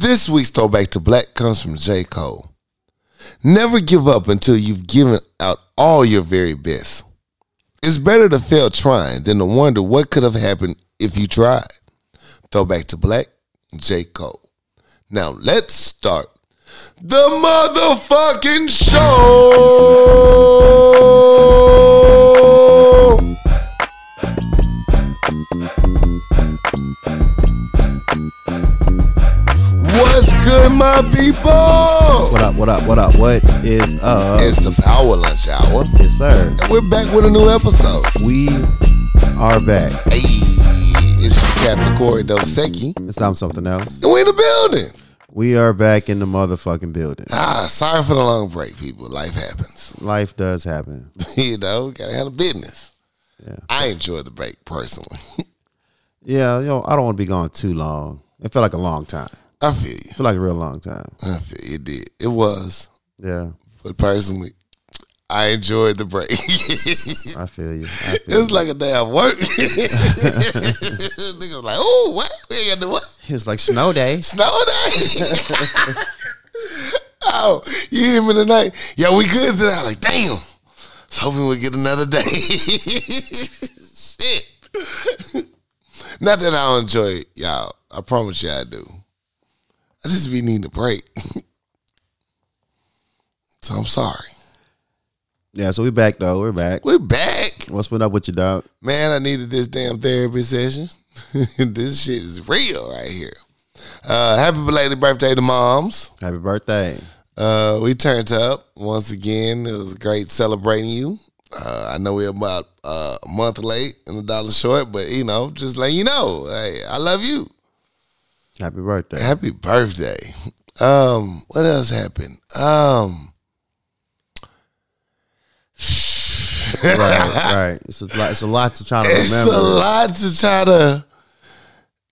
This week's throwback to black comes from J. Cole. Never give up until you've given out all your very best. It's better to fail trying than to wonder what could have happened if you tried. Throwback to black, J. Cole. Now let's start the motherfucking show. Good, my people? What up? What up? What up? What is up? It's the Power Lunch Hour. yes, sir. And we're back with a new episode. We are back. Hey, it's your Captain Corey Dosecki. It's time something else. And we in the building. We are back in the motherfucking building. Ah, sorry for the long break, people. Life happens. Life does happen. you know, gotta handle business. Yeah. I enjoyed the break personally. Yeah, you know, I don't want to be gone too long. It felt like a long time. I feel you. Felt like a real long time. I feel you. It did. It was. Yeah, But personally, I enjoyed the break. I feel you. I it was you. like a damn work. Niggas was like, oh, what? We ain't got to what? It was like snow day. Snow day. oh, you hear me tonight? Yeah, we good tonight. I was like, damn. I was hoping we'd get another day. Shit. Not that I don't enjoy it, y'all. I promise you I do. I just be needing a break. so I'm sorry. Yeah, so we're back though. We're back. We're back. What's been up with you, dog? Man, I needed this damn therapy session. this shit is real right here. Uh, happy belated birthday to moms. Happy birthday. Uh, we turned up once again. It was great celebrating you. Uh, I know we're about uh, a month late and a dollar short, but you know, just letting you know, hey, I love you. Happy birthday. Happy birthday. Um, what else happened? Um, right, right. It's a lot. It's a lot to try to it's remember. It's a lot to try to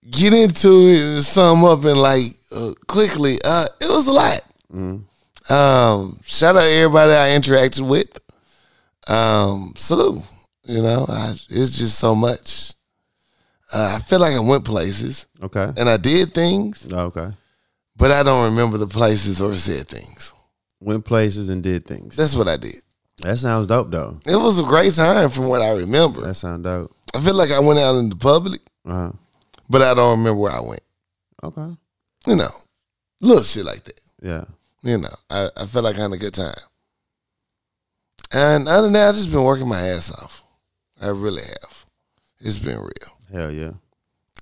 get into it and sum up and like uh, quickly. Uh, it was a lot. Mm. Um, shout out everybody I interacted with. Um, salute. You know, I, it's just so much. Uh, I feel like I went places Okay. and I did things, Okay. but I don't remember the places or said things. Went places and did things. That's what I did. That sounds dope though. It was a great time from what I remember. That sounds dope. I feel like I went out in the public, Uh huh. but I don't remember where I went. Okay. You know, little shit like that. Yeah. You know, I, I felt like I had a good time. And other than that, I've just been working my ass off. I really have. It's been real. Hell yeah.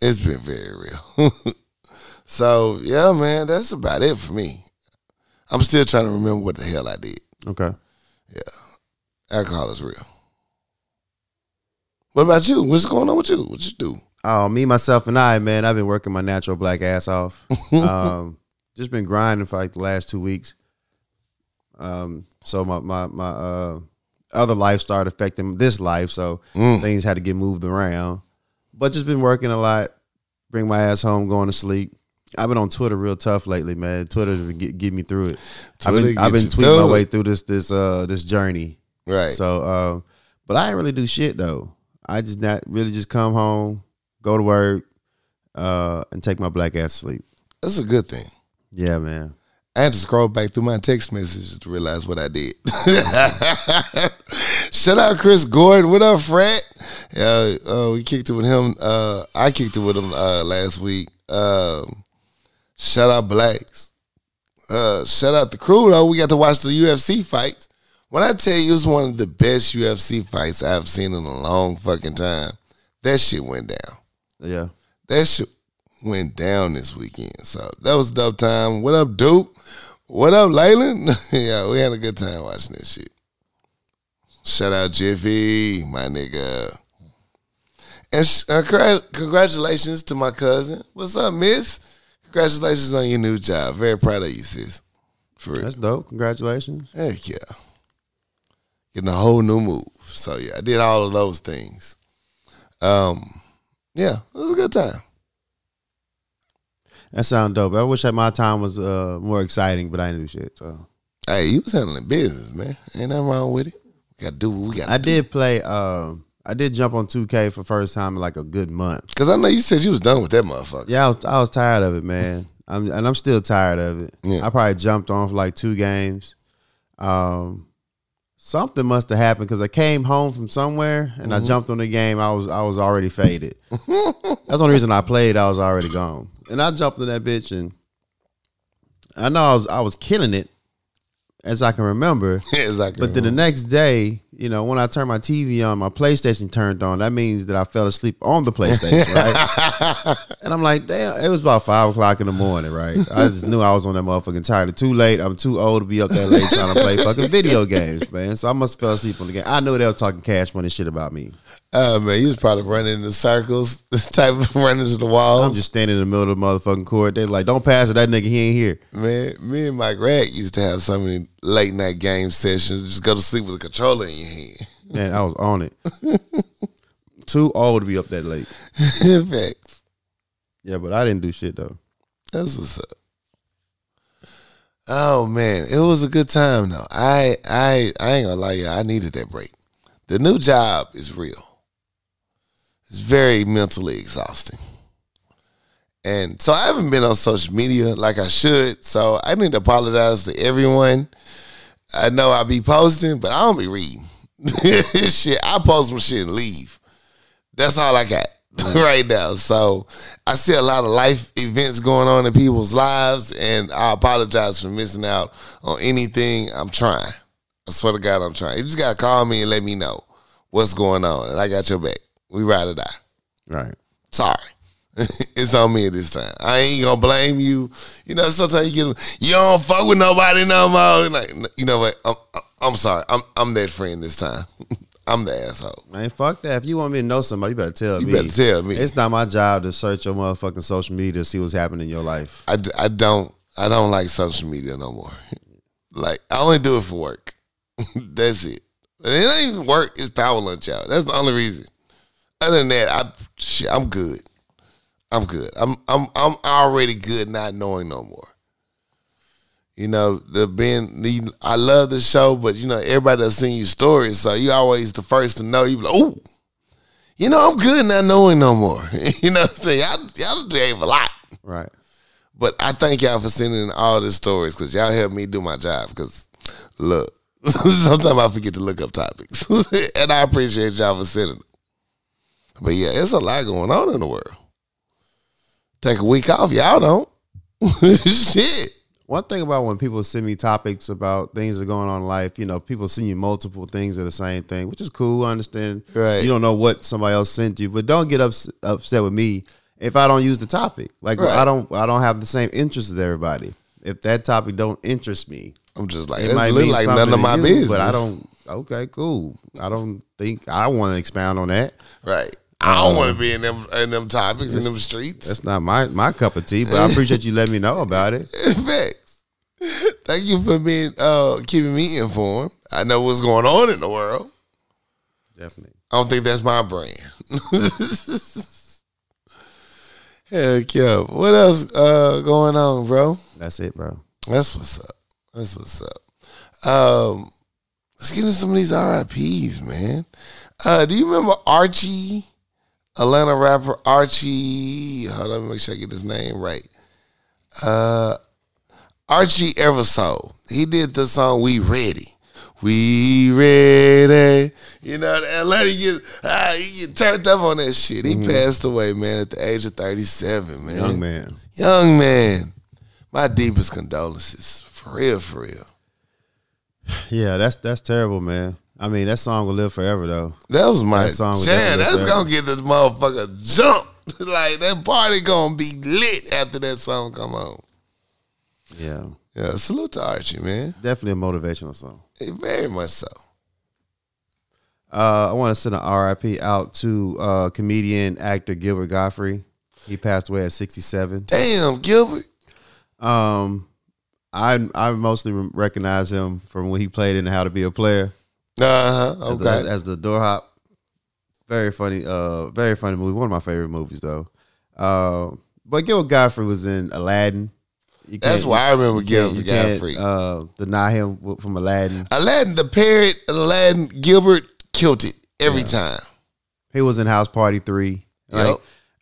It's been very real. so yeah, man, that's about it for me. I'm still trying to remember what the hell I did. Okay. Yeah. Alcohol is real. What about you? What's going on with you? What you do? Oh, me, myself, and I, man, I've been working my natural black ass off. um, just been grinding for like the last two weeks. Um, so my my my uh other life started affecting this life, so Mm. things had to get moved around. But just been working a lot. Bring my ass home, going to sleep. I've been on Twitter real tough lately, man. Twitter's been get, get me through it. I've been I've been tweeting through my way through this this uh this journey. Right. So, uh, but I ain't really do shit though. I just not really just come home, go to work, uh, and take my black ass to sleep. That's a good thing. Yeah, man. I had to scroll back through my text messages to realize what I did. Shout out Chris Gordon. What up, Fred? Yeah, uh, we kicked it with him. Uh, I kicked it with him uh, last week. Um, shout out Blacks. Uh, shout out the crew, though. We got to watch the UFC fights. When I tell you it was one of the best UFC fights I've seen in a long fucking time, that shit went down. Yeah. That shit went down this weekend. So that was a dope time. What up, Duke? What up, Leyland? yeah, we had a good time watching this shit. Shout out Jiffy, my nigga. And sh- uh, congrat- congratulations to my cousin. What's up, miss? Congratulations on your new job. Very proud of you, sis. For real. That's dope. Congratulations. Heck yeah. Getting a whole new move. So yeah, I did all of those things. Um, yeah, it was a good time. That sound dope. I wish that my time was uh more exciting, but I didn't do shit. So Hey, you was handling business, man. Ain't nothing wrong with it. We gotta do what we gotta I do. did play. Um, I did jump on 2K for first time in like a good month. Cause I know you said you was done with that motherfucker. Yeah, I was I was tired of it, man. I'm, and I'm still tired of it. Yeah. I probably jumped on for like two games. Um, something must have happened because I came home from somewhere and I jumped on the game. I was I was already faded. That's the only reason I played. I was already gone, and I jumped in that bitch and I know I was I was killing it as I can remember. exactly. But then the next day, you know, when I turned my TV on, my PlayStation turned on. That means that I fell asleep on the PlayStation, right? and I'm like, damn, it was about five o'clock in the morning, right? I just knew I was on that motherfucking tired. Too late. I'm too old to be up that late trying to play fucking video games, man. So I must have fell asleep on the game. I know they were talking cash money shit about me. Oh man, you was probably running in the circles, this type of running to the walls. I'm just standing in the middle of the motherfucking court. They're like, don't pass it. That nigga, he ain't here. Man, me and Mike Rag used to have so many late night game sessions. Just go to sleep with a controller in your hand. Man, I was on it. Too old to be up that late. Facts. Yeah, but I didn't do shit though. That's what's up. Oh man, it was a good time though. I I I ain't gonna lie, you, I needed that break. The new job is real. It's very mentally exhausting. And so I haven't been on social media like I should. So I need to apologize to everyone. I know I be posting, but I don't be reading. shit, I post some shit and leave. That's all I got right now. So I see a lot of life events going on in people's lives, and I apologize for missing out on anything. I'm trying. I swear to God, I'm trying. You just gotta call me and let me know what's going on, and I got your back. We ride or die. Right. Sorry. it's on me this time. I ain't gonna blame you. You know, sometimes you get you don't fuck with nobody no more. Like, you know what? I'm, I'm sorry. I'm I'm that friend this time. I'm the asshole. Man, fuck that. If you want me to know somebody, you better tell You me. better tell me. It's not my job to search your motherfucking social media to see what's happening in your life. I, d- I don't I don't like social media no more. Like I only do it for work. That's it. It ain't even work. It's power lunch out. That's the only reason. Other than that, I shit, I'm good. I'm good. I'm I'm I'm already good not knowing no more. You know, the being the I love the show, but you know, everybody that's seen you stories, so you always the first to know. You be like, oh, you know, I'm good not knowing no more. you know what I'm saying? Y'all, y'all gave a lot. Right. But I thank y'all for sending all the stories because y'all help me do my job. Because look, sometimes I forget to look up topics, and I appreciate y'all for sending them. But yeah, it's a lot going on in the world. Take a week off, y'all don't. Shit. One thing about when people send me topics about things that are going on in life, you know, people send you multiple things of the same thing, which is cool. I understand. Right. You don't know what somebody else sent you, but don't get ups- upset with me if I don't use the topic. Like Right. I don't, I don't have the same interest as everybody. If that topic don't interest me, I'm just like it might look like none of my you, business. But I don't. Okay, cool. I don't think I want to expound on that. Right. I don't want to be in them in them topics in them streets. That's not my my cup of tea. But I appreciate you letting me know about it. Facts. Thank you for being uh keeping me informed. I know what's going on in the world. Definitely. I don't think that's my brand. Heck yeah. What else uh, going on, bro? That's it, bro. That's what's up. That's what's up. Um, let's get into some of these RIPs, man. Uh, do you remember Archie, Atlanta rapper Archie? Hold on, let me make sure I get his name right. Uh, Archie Eversole. He did the song "We Ready." We ready. You know, Atlanta get ah, you get turned up on that shit. He passed away, man, at the age of 37, man. Young man. Young man. My deepest condolences. For real, for real. Yeah, that's that's terrible, man. I mean, that song will live forever, though. That was my That song jam. That's fair. gonna get this motherfucker jump. like that party gonna be lit after that song come on. Yeah, Yeah, salute to Archie, man. definitely a motivational song. Eh, Very much so. Uh, I want to send an RIP out to uh, comedian actor Gilbert Gottfried. He passed away at 67. Damn, Gilbert. Um, I I mostly recognize him from when he played in How to Be a Player Uh huh. as, the, Okay. as the door hop. Very funny, uh, very funny movie. One of my favorite movies, though. Uh, but Gilbert Gottfried was in Aladdin. That's why I remember Gilbert you Gottfried. Uh, deny him from Aladdin. Aladdin, the parrot, Aladdin, Gilbert killed it every time. He was in House Party Three. Like, Yep.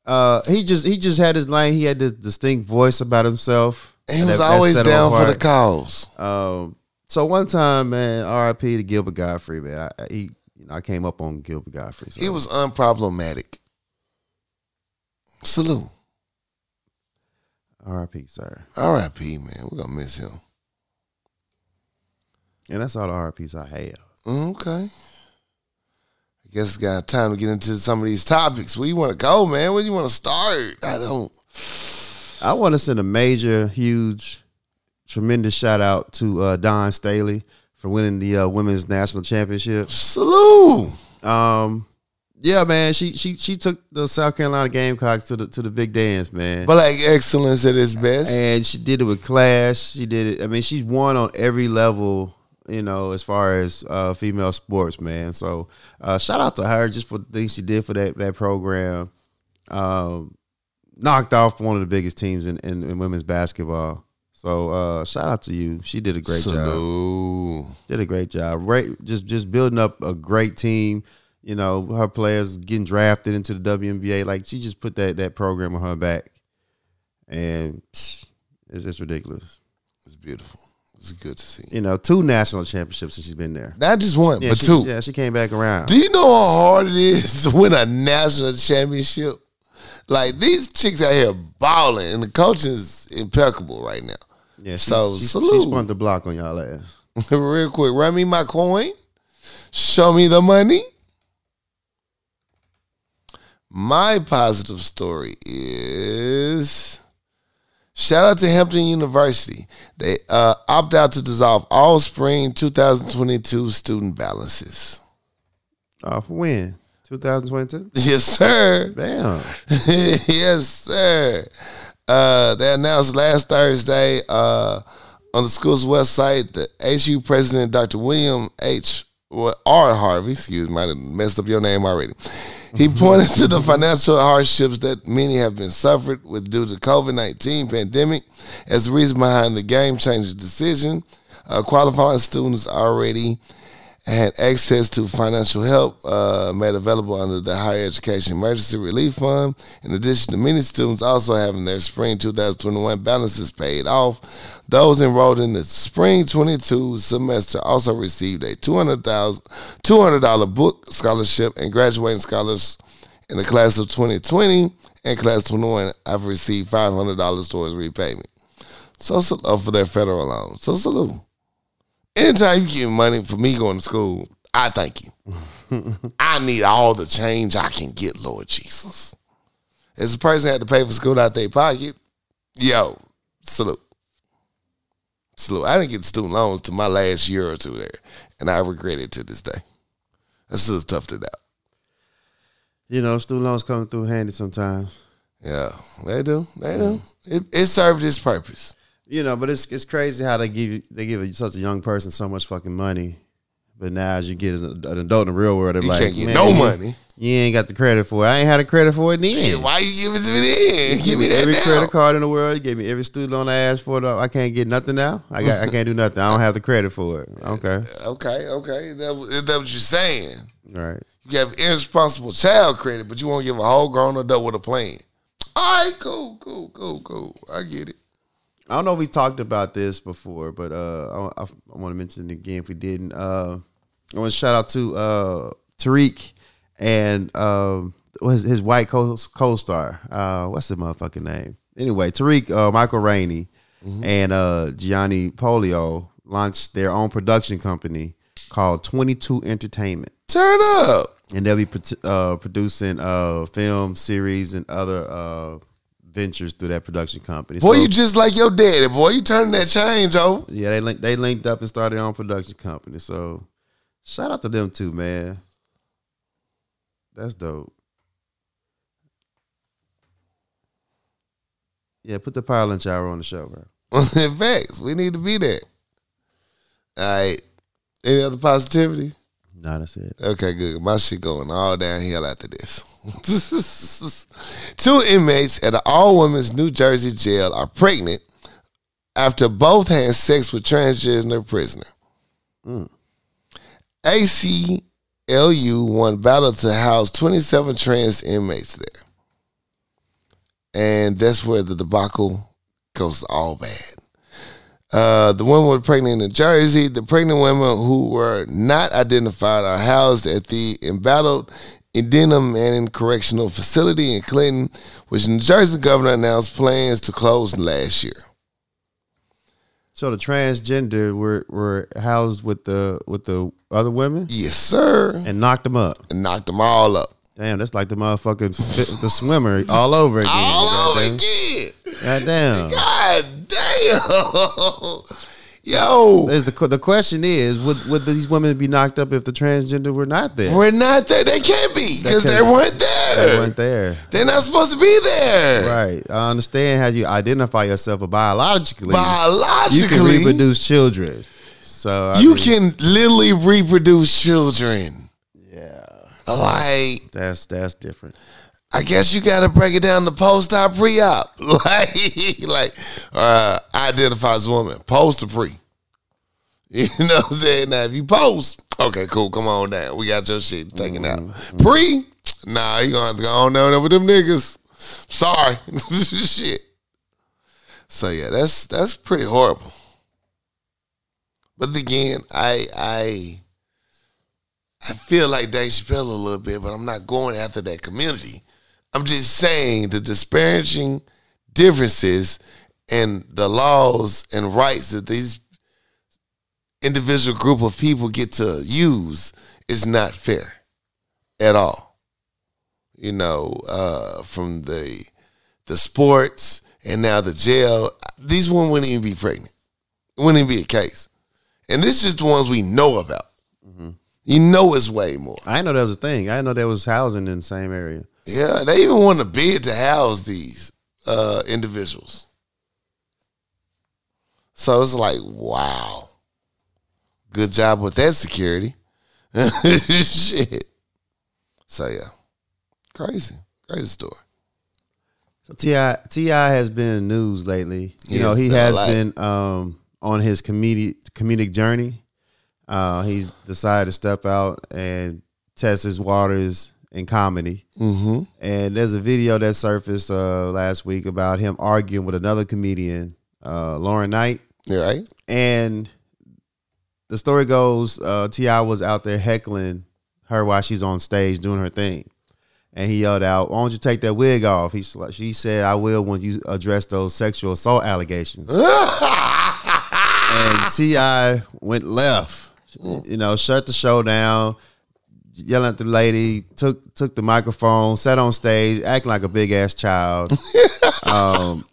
Uh, he just he just had his line. He had this distinct voice about himself. He was that- that always him down for the cause. Um, so one time, man, R.I.P. to Gilbert Gottfried, man. I, he, you know, I came up on Gilbert Gottfried. So. He was unproblematic. Salute. R.I.P. Sir, R.I.P. Man, we're gonna miss him. and that's all the R.I.P.s I have. Okay. I guess it's got time to get into some of these topics. Where you want to go, man? Where you want to start? I don't. I want to send a major, huge, tremendous shout out to uh, Dawn Staley for winning the uh, women's national championship. Salute. Um, yeah, man, she she she took the South Carolina Gamecocks to the to the big dance, man. But like excellence at its best. and she did it with class. She did it. I mean, she's won on every level. You know, as far as uh, female sports, man. So, uh, shout out to her just for the things she did for that that program. Um, knocked off one of the biggest teams in, in, in women's basketball. So, uh, shout out to you. She did a great job. Did a great job. Right, just just building up a great team. You know, her players getting drafted into the WNBA. Like she just put that that program on her back, and psh, it's, it's ridiculous. It's beautiful. It's good to see. You know, two national championships since she's been there. Not just one, Yeah, but she, two. Yeah, she came back around. Do you know how hard it is to win a national championship? Like these chicks out here balling, and the coaching is impeccable right now. Yeah, so, she, salute. she spun the block on y'all ass. Real quick, run me my coin. Show me the money. My positive story is shout out to Hampton University. They uh, opt out to dissolve all spring 2022 student balances. Oh, for when? 2022? Yes, sir. Damn. yes, sir. Uh, they announced last Thursday uh, on the school's website that HU President Dr. William H. well, R. Harvey, excuse me, I messed up your name already. He pointed to the financial hardships that many have been suffered with due to COVID nineteen pandemic as the reason behind the game changer decision. Uh, qualifying students already had access to financial help uh, made available under the Higher Education Emergency Relief Fund. In addition to many students also having their spring 2021 balances paid off, those enrolled in the spring 22 semester also received a $200,000 $200 book scholarship and graduating scholars in the class of 2020 and class 21 have received $500 towards repayment. So, so uh, for their federal loan. So salute. Anytime you give me money for me going to school, I thank you. I need all the change I can get, Lord Jesus. As a person had to pay for school out their pocket, yo, salute. Salute. I didn't get student loans to my last year or two there, and I regret it to this day. That's just tough to doubt. You know, student loans come through handy sometimes. Yeah, they do. They do. It, it served its purpose. You know, but it's it's crazy how they give you they give such a young person so much fucking money, but now as you get as an adult in the real world, they're You like, "Man, no money. You ain't got the credit for it. I ain't had a credit for it then. Why you give it to me then? You Give me that every now. credit card in the world. You gave me every student loan I asked for. Though. I can't get nothing now. I got. I can't do nothing. I don't have the credit for it. Okay. Okay, okay. That, is that what you're saying? Right. You have irresponsible child credit, but you won't give a whole grown adult with a plan. All right, cool, cool, cool, cool. I get it. I don't know if we talked about this before, but uh, I, I, I want to mention it again if we didn't. Uh, I want to shout out to uh, Tariq and um, his, his white co co-star. Uh, what's the motherfucking name? Anyway, Tariq, uh, Michael Rainey, and uh, Gianni Paolo launched their own production company called Twenty Two Entertainment. Turn up. and they'll be pro- uh, producing uh, film series and other uh, ventures through that production company. Boy, So, you just like your daddy, boy. You turning that change over. yeah, they link, they linked up and started their own production company. So shout out to them too, man. That's dope. Yeah, put the Pilot Shower on the show, bro. In facts, we need to be there. All right. Any other positivity? No, that's it. Okay, good. My shit going all downhill after this. Two inmates at an all women's New Jersey jail are pregnant after both had sex with transgender prisoner. Mm. ACLU won battle to house 27 trans inmates there. and that's where the debacle goes all bad. Uh, the women were pregnant in New Jersey. The pregnant women who were not identified are housed at the embattled Edna Mahan Correctional Facility in Clinton, which New Jersey governor announced plans to close last year. So the transgender were were housed with the with the other women Yes, sir. and knocked them up. And knocked them all up. Damn, that's like the motherfucking the swimmer all over again. all over again. Goddamn. God damn. Yo, the the question is would would these women be knocked up if the transgender were not there? we're not there. They can't be because they weren't there. They weren't there. They're not supposed to be there. Right. I understand how you identify yourself biologically. you Biologically, can reproduce children. So I you mean, can literally reproduce children. Like, That's that's different. I guess you got to break it down to post-op, pre-op. Like, like uh, identify as woman, post or pre. You know what I'm saying? Now, if you post, okay, cool, come on down. We got your shit taken out. Pre, nah, you gonna have to go on down there with them niggas. Sorry, shit. So yeah, that's that's pretty horrible. But again, I I I feel like Dave Chappelle a little bit, but I'm not going after that community. I'm just saying the disparaging differences and the laws and rights that these individual group of people get to use is not fair at all. You know, uh, from the the sports and now the jail, these women wouldn't even be pregnant. It wouldn't even be a case. And this is just the ones we know about. You know it's way more. I didn't know that was a thing. I didn't know there was housing in the same area. Yeah, they even want to bid to house these uh, individuals. So it's like, wow. Good job with that security. Shit. So yeah. Crazy. Crazy story. So Ti Ti has been in the news lately. You know, he has been um, on his comedic comedic journey. Uh, he's decided to step out and test his waters in comedy. Mm-hmm. And there's a video that surfaced uh, last week about him arguing with another comedian, uh, Lauren Knight. Right? And the story goes, uh, T.I. was out there heckling her while she's on stage doing her thing, and he yelled out, "Why don't you take that wig off?" He she said, "I will when you address those sexual assault allegations." and T.I. went left. You know, shut the show down, yelling at the lady, took took the microphone, sat on stage, acting like a big ass child. um,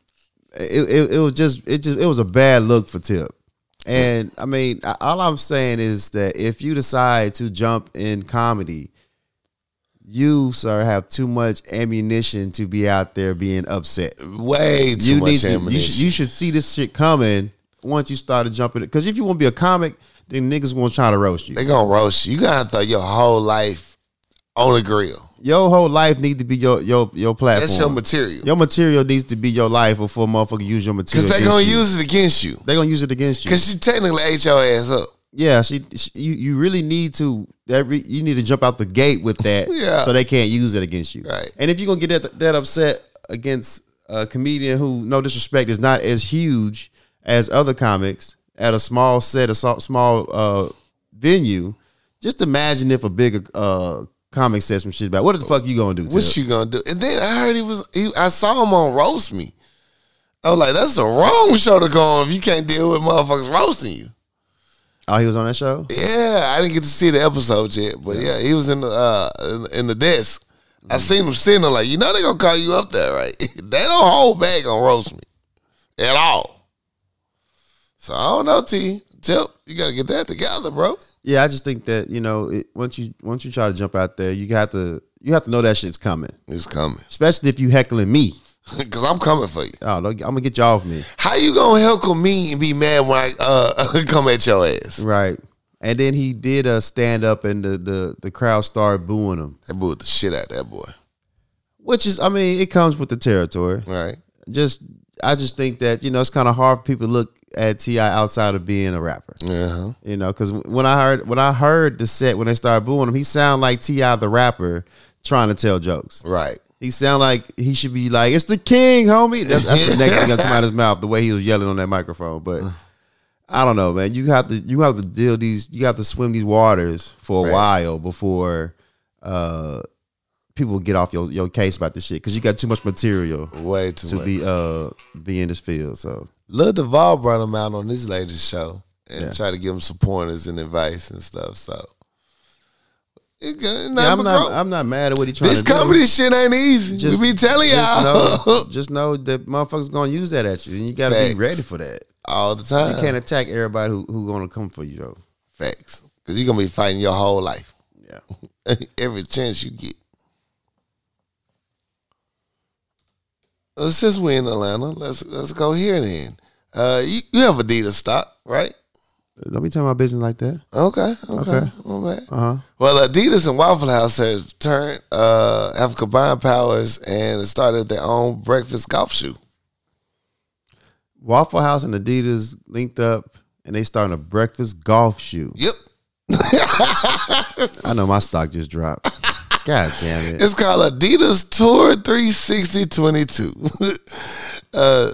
it, it, it was just it just it was a bad look for Tip. And I mean, all I'm saying is that if you decide to jump in comedy, you sir have too much ammunition to be out there being upset. Way too you much need to, you ammunition. should, you should see this shit coming once you started jumping. it. Because if you want to be a comic, then niggas gonna try to roast you. they gonna roast you. You gotta throw your whole life on the grill. Your whole life need to be your your your platform. That's your material. Your material needs to be your life before a motherfucker use your material. Because they gonna you. use it against you. They gonna use it against you. Because she technically ate your ass up. Yeah, she, she you, you really need to that re, you need to jump out the gate with that Yeah. so they can't use it against you. Right. And if you're gonna get that, that upset against a comedian who, no disrespect, is not as huge as other comics at a small set, a small uh, venue, just imagine if a bigger uh, comic says some shit about what the fuck you gonna do? What Tip? you gonna do? And then I heard he was. He, I saw him on roast me. I was like, that's the wrong show to go on if you can't deal with motherfuckers roasting you. oh, he was on that show. Yeah, I didn't get to see the episode yet, but yeah, he was in the uh, in, in the desk. I seen him sitting there like, you know, they gonna call you up there, right? they don't hold back on roast me at all. So I don't know, T. Tip, you gotta get that together, bro. Yeah, I just think that you know it, once you once you try to jump out there, you have to you have to know that shit's coming, It's coming especially if you heckling me. because I'm coming for you. Oh, I'm gonna get you off me. How you gonna heckle me and be mad when I uh, come at your ass? Right. And then he did a stand up and the, the, the crowd started booing him. They booed the shit out of that boy. Which is I mean, it comes with the territory. Right? Just I just think that, you know, it's kind of hard for people to look at T.I. outside of being a rapper. Uh-huh. You know, because when I heard when I heard the set when they started booing him, he sounded like T.I. the rapper trying to tell jokes. Right. He sound like he should be like, "It's the king, homie." That's, that's the next thing gonna come out of his mouth. The way he was yelling on that microphone, but I don't know, man. You have to you have to deal these. You have to swim these waters for a Right. while before uh people get off your, your case about this shit because you got too much material Way too to much. be uh be in this field. So Lil Duval brought him out on his latest show and Yeah. tried to give him some pointers and advice and stuff. So it yeah, I'm not growth. I'm not mad at what he trying this to do. This comedy shit ain't easy. Just- we be telling Just y'all know, just know that motherfuckers gonna use that at you, and you gotta Facts. be ready for that. all the time. You can't attack everybody who who gonna come for you, though. Facts. Because you're going to be fighting your whole life. Yeah. Every chance you get. Since we're in Atlanta, let's let's go here then. Uh, you, you have Adidas stock, right? Don't be telling my business like that. Okay, okay. Okay. My. Uh huh. Well, Adidas and Waffle House have turned, uh, have combined powers and started their own breakfast golf shoe. Waffle House and Adidas linked up, and they starting a breakfast golf shoe. Yep. I know my stock just dropped. God damn it! It's called Adidas Tour 360 22. uh,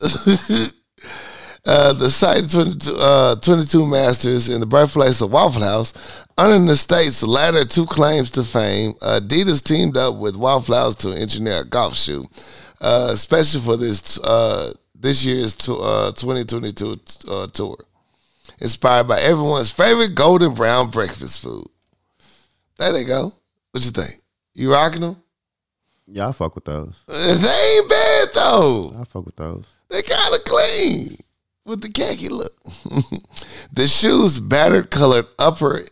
uh, the site 22, uh, 22 Masters in the birthplace of Waffle House, earning the state's latter two claims to fame. Adidas teamed up with Waffle House to engineer a golf shoe, uh, especially for this uh, this year's uh, 2022 uh, tour. Inspired by everyone's favorite golden brown breakfast food. There they go. What you think? You rocking them? Yeah, I fuck with those. They ain't bad though. I fuck with those. They kind of clean with the khaki look. the shoe's battered colored upper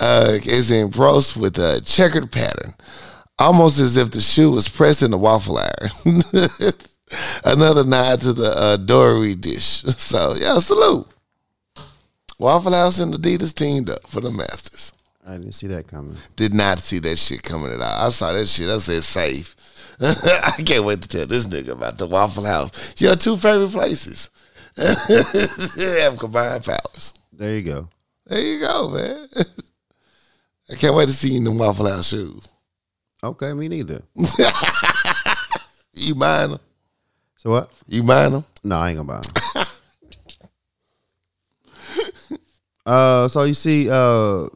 uh, is embossed with a checkered pattern, almost as if the shoe was pressed in a waffle iron. Another nod to the uh, dory dish. So yeah, salute. Waffle House and Adidas teamed up for the Masters. I didn't see that coming. Did not see that shit coming at all. I saw that shit. I said safe. I can't wait to tell this nigga about the Waffle House. Your two favorite places have combined powers. There you go. There you go, man. I can't wait to see you in the Waffle House shoes. Okay, me neither. You buying them? So what? You buying them? No, I ain't gonna buy them. uh, so you see, uh,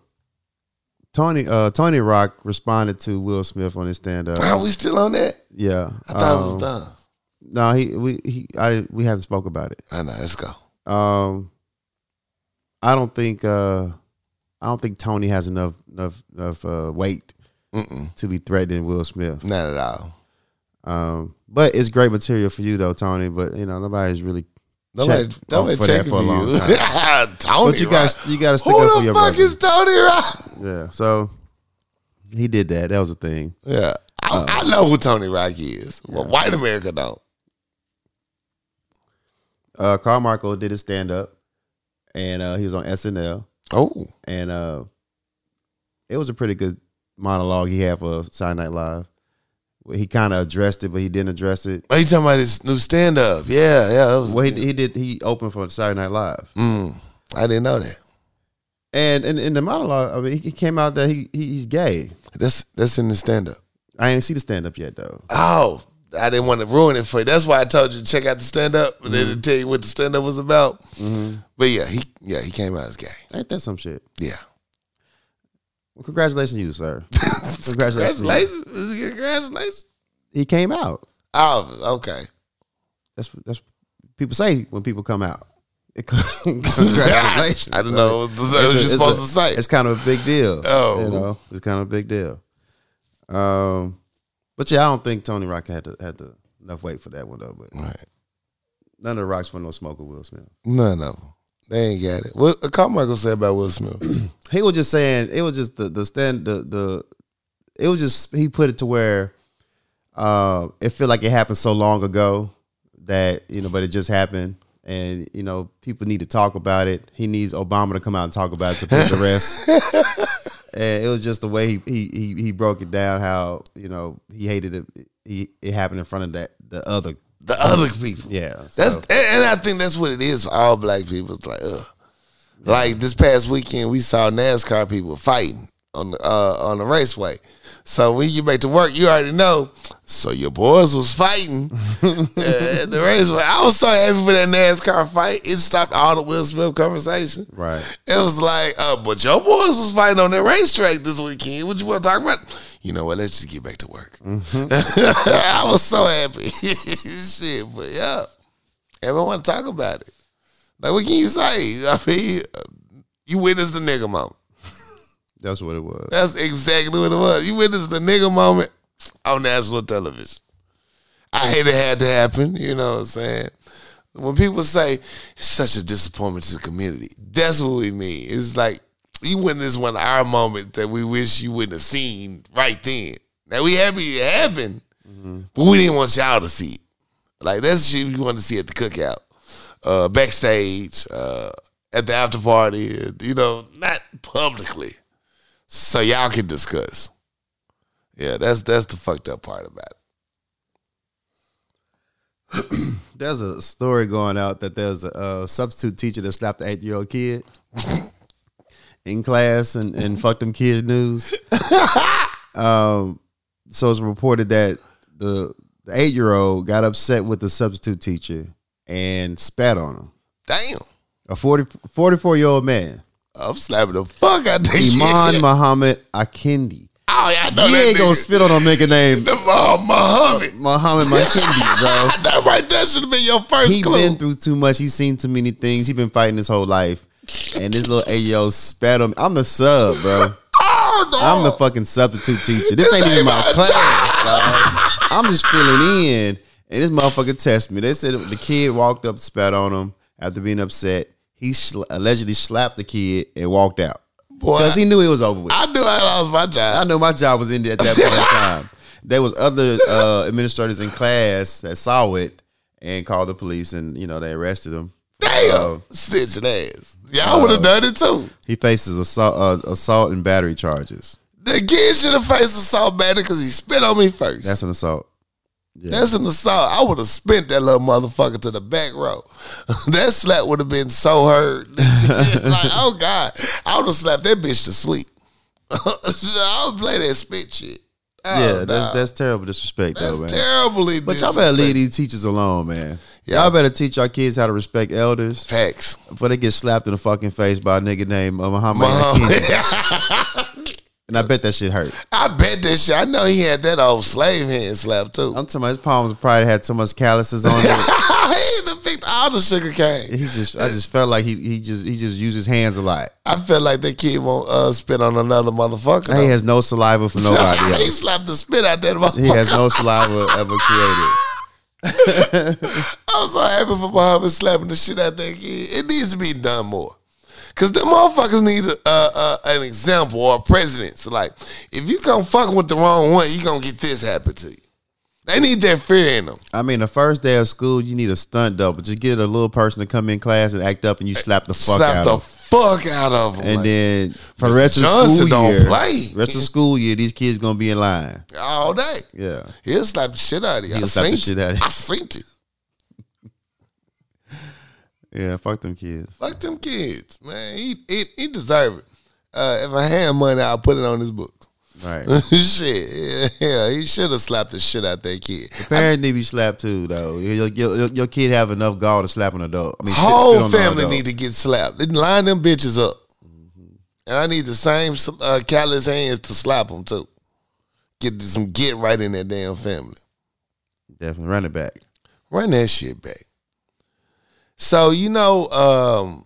Tony, uh, Tony Rock responded to Will Smith on his stand up. Are we still on that? Yeah, I thought it was um, done. No, he, we, he, I, we haven't spoke about it. I know. Let's go. Um, I don't think, uh, I don't think Tony has enough, enough, enough uh, weight Mm-mm. to be threatening Will Smith. Not at all. Um, but it's great material for you though, Tony. But you know, nobody's really. Nobody, checked nobody for that checking for a long time. Tony But you Rock. guys, you got to stick Who up for your brother. Who the fuck is Tony Rock? Yeah, so he did that. That was a thing. Yeah, I, Uh, I know who Tony Rock is. Well, white America don't. Uh, Carmichael did his stand up, and uh, he was on SNL, Oh, and uh, it was a pretty good monologue he had for Saturday Night Live. He kind of addressed it, but he didn't address it. are you talking about his new stand up? Yeah, yeah. Was, Well, he, he did. He opened for Saturday Night Live, mm, I didn't know that. and in, in the monologue, I mean, he came out that he, he he's gay. That's that's in the stand up. I ain't see the stand up yet though. Oh, I didn't want to ruin it for you. That's why I told you to check out the stand up, but Mm-hmm. then to tell you what the stand up was about. But yeah, he yeah he came out as gay. Ain't that some shit? Yeah. Well, congratulations to you, sir. Congratulations. Congratulations. Congratulations. He came out. Oh, okay. That's that's people say when people come out. Congratulations. I didn't know what It's you're a- supposed a- to say. It's kind of a big deal. Oh. you know, it's kind of a big deal. Um, but yeah, I don't think Tony Rock had to, had the enough weight for that one though. But Right. none of the Rocks were no smoker. Will Smith. None of them. They ain't got it. What Carmichael said about Will Smith? He was just saying it was just the the stand the the it was just he put it to where uh it felt like it happened so long ago that you know but it just happened and you know people need to talk about it he needs obama to come out and talk about it to put the rest and it was just the way he, he he he broke it down how you know he hated it he, it happened in front of that the other the other people. yeah That's and, and I think that's what it is for all black people. It's like, ugh. Like this past weekend, we saw NASCAR people fighting on the uh, on the raceway. So when you get back to work, you already know. So your boys was fighting. uh, the race. I was so happy for that NASCAR fight. It stopped all the Will Smith conversation. Right. It was like, uh, but your boys was fighting on that racetrack this weekend. What you want to talk about? You know what? Let's just get back to work. I was so happy. Shit, but yeah, everyone want to talk about it. Like, what can you say? I mean, you witnessed the nigga moment. That's what it was. That's exactly what it was. You witnessed the nigga moment on national television. I hate it had to happen. You know what I'm saying? When people say it's such a disappointment to the community, that's what we mean. It's like you witnessed one of our moments that we wish you wouldn't have seen right then. Now we happy it happened, but we didn't want y'all to see it. Like that's shit we wanted to see at the cookout, uh, backstage, uh, at the after party. You know, not publicly, so y'all can discuss. Yeah, that's that's the fucked up part about it. There's a story going out that there's a, uh substitute teacher that slapped the eight year old kid in class and, and fucked them kids news. um, so it's reported that the, the eight year old got upset with the substitute teacher and spat on him. Damn, A 40, 44 year old man, I'm slapping the fuck out that shit. Iman shit. Muhammad Akindi. Oh yeah, I know You ain't gonna spit on no nigga named The, uh, Muhammad. Muhammad Makindi, bro. That right there should have been your first He clue. been through too much. He's seen too many things. He's been fighting his whole life. And this little AO spat on me. I'm the sub, bro. oh no, I'm the fucking substitute teacher. This ain't ain't even my my class, dog. I'm just filling in. And this motherfucker test me. They said the kid walked up, spat on him after being upset. He sl- allegedly slapped the kid and walked out because he knew it was over with. I knew I lost my job. I knew my job was ended at that point in time. There was other uh, administrators in class that saw it and called the police, and you know they arrested him. Damn, Uh, stitch your ass. Y'all would have done it too. he faces assault, uh, assault and battery charges. The kid should have faced assault better because he spit on me first. That's an assault. Yeah. That's an assault. I would have spent that little motherfucker to the back row. that slap would have been so hurt. like, oh God. I would have slapped that bitch to sleep. I would play that spit shit. Oh, yeah, nah. that's that's terrible disrespect That's though, man. terribly But y'all better leave these teachers alone, man. Yeah. Y'all better teach our kids how to respect elders Facts. before they get slapped in the fucking face by a nigga named uh, Muhammad. Muhammad. And I bet that shit hurt. I bet that shit. I know he had that old slave hand slap too. I'm talking about his palms probably had so much calluses on it. he done picked all the sugar cane. he just I just felt like he he just he just used his hands a lot. I felt like that kid won't uh, spit on another motherfucker. He has no saliva for nobody he slapped the spit out that motherfucker. He has no saliva ever created. I'm so happy for Muhammad slapping the shit out that kid. It needs to be done more. Cause the motherfuckers need a, uh, uh, an example or a president. So like, if you come fucking with the wrong one, you gonna get this happen to you. They need that fear in them. I mean, the first day of school, you need a stunt double. Just get a little person to come in class and act up, and you slap the fuck Slap out the of. fuck out of them. And like, then for the Mr. rest of the Johnson school don't year, play. rest of school year, these kids gonna be in line. all day. Yeah, He'll slap the shit out of you. He'll I slap the shit out of you. I seen it. Yeah. Fuck them kids. Fuck them kids, man. He he, he deserve it. Uh, if I had money, I'll put it on his books. Right. shit, yeah, yeah, he should have slapped the shit out that kid. Parents need to be slapped too, though. Your, your, your kid have enough gall to slap an adult. I mean, Whole family need to get slapped. They line them bitches up, and I need the same uh, callous hands to slap them too. Get some get right in that damn family. Definitely run it back. Run that shit back. So you know, um,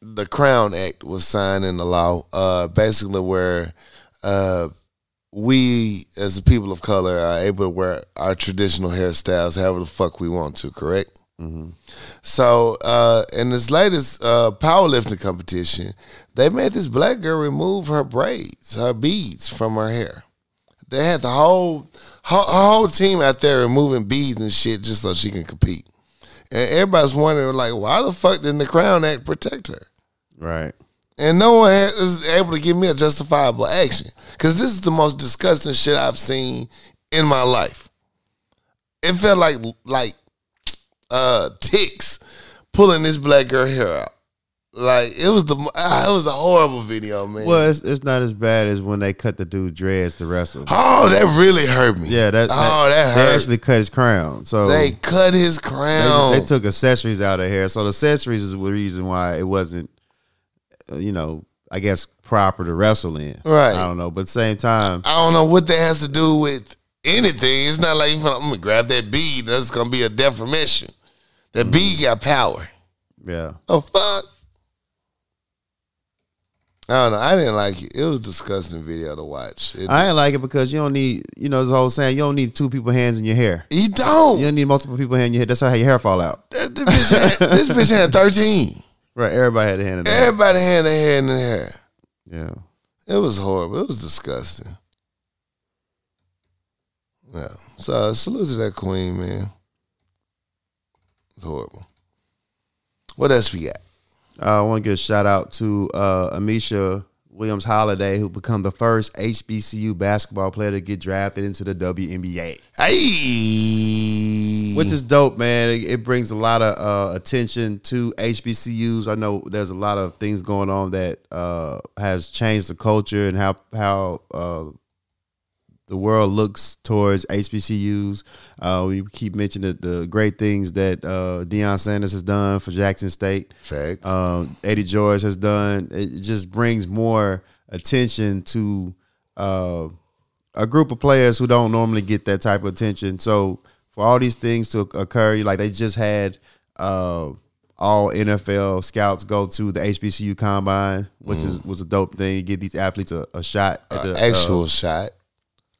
the Crown Act was signed into law, uh, basically where uh, we, as a people of color, are able to wear our traditional hairstyles however the fuck we want to. Correct. hmm So uh, in this latest uh, powerlifting competition, they made this black girl remove her braids, her beads from her hair. They had the whole her whole team out there removing beads and shit just so she can compete. And everybody's wondering like, why the fuck didn't the Crown Act protect her? Right. And no one is able to give me a justifiable action because this is the most disgusting shit I've seen in my life. It felt like like uh ticks pulling this black girl hair out. Like it was the ah, it was a horrible video, man. Well, it's, it's not as bad as when they cut the dude dreads to wrestle. Oh, that really hurt me. Yeah, that. Oh, that They hurt. actually cut his crown. So They cut his crown. they took accessories out of hair. So the accessories is the reason why it wasn't, uh, you know, I guess proper to wrestle in. Right. I don't know, but same time, I don't know what that has to do with anything. It's not like I'm gonna grab that bead. That's gonna be a deformation. That bead got power. yeah. Oh fuck. I don't know. I didn't like it. It was a disgusting video to watch. It, I ain't like it because you don't need, you know, this whole saying you don't need two people hands in your hair. you don't. You don't need multiple people hand in your hair. That's how your hair fall out. That- bitch had, this bitch had 13. Right. Everybody had a hand in there. Everybody had a hand in their hair. Yeah. It was horrible. It was disgusting. Yeah. So salute to that queen, man. It's horrible. What else we got? Uh, I want to give a shout out to uh, Ameshya Williams Holliday, who become the first HBCU basketball player to get drafted into the WNBA. Hey, Which is dope, man. It, it brings a lot of uh, attention to HBCUs. I know there's a lot of things going on that uh, has changed the culture and how how uh, the world looks towards HBCUs. Uh, we keep mentioning the, the great things that uh, Deion Sanders has done for Jackson State. fact. um, Eddie George has done. It just brings more attention to uh, a group of players who don't normally get that type of attention. So for all these things to occur, like they just had uh, all NFL scouts go to the HBCU combine, which is was a dope thing. You get these athletes a, a shot at the uh, Actual shot.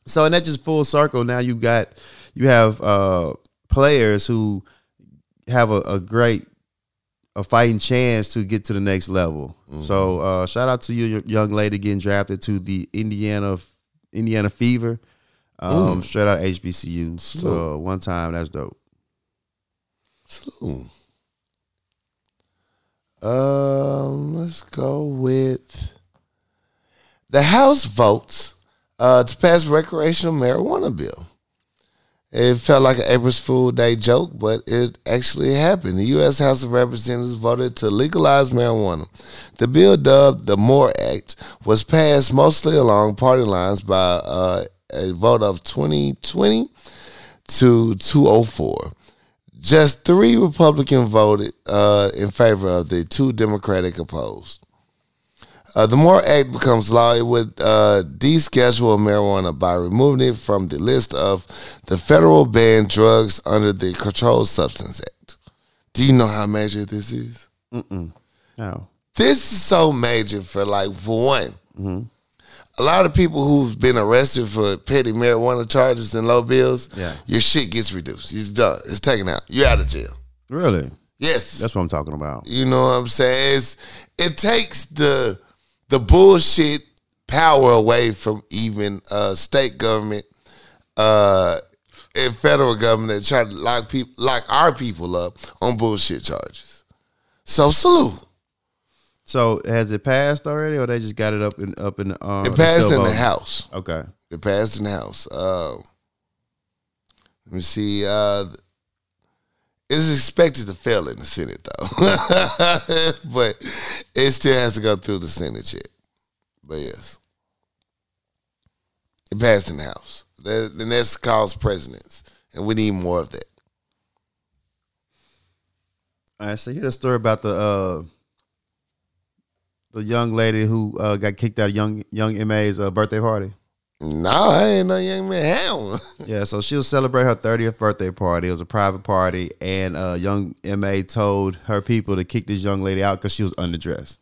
So and that just full circle. Now you got you have uh players who have a, a great a fighting chance to get to the next level. So uh shout out to you young lady getting drafted to the Indiana Indiana Fever. Um straight out HBCU. So one time that's dope. Salute. Um, let's go with the House votes uh, to pass recreational marijuana bill. It felt like an April Fool Day joke, but it actually happened. The U.S. House of Representatives voted to legalize marijuana. The bill, dubbed the MORE Act, was passed mostly along party lines by uh, a vote of 2020 to 204. Just three Republicans voted uh, in favor of the two Democratic opposed. Uh, the MORE Act becomes law. It would uh, deschedule marijuana by removing it from the list of the federal banned drugs under the Controlled Substance Act. Do you know how major this is? No. This is so major for like for one. A lot of people who've been arrested for petty marijuana charges and low bills, Yeah. your shit gets reduced. It's done. It's taken out. You're out of jail. Really? Yes. That's what I'm talking about. You know what I'm saying? It's, it takes the the bullshit power away from even uh, state government uh, and federal government that try to lock people lock our people up on bullshit charges. So salute. So has it passed already or they just got it up in up in the uh It passed in the? House. Okay. It passed in the House. Uh, let me see. Uh, it's expected to fail in the Senate, though, but it still has to go through the Senate yet. But yes, it passed in the House. And that's cause presidents, and we need more of that. All right, so here's a story about the uh the young lady who uh, got kicked out of young young MA's uh, birthday party. No, I ain't no young man. Hell, Yeah, so she was celebrating her 30th birthday party. It was a private party, and uh, young MA told her people to kick this young lady out because she was underdressed.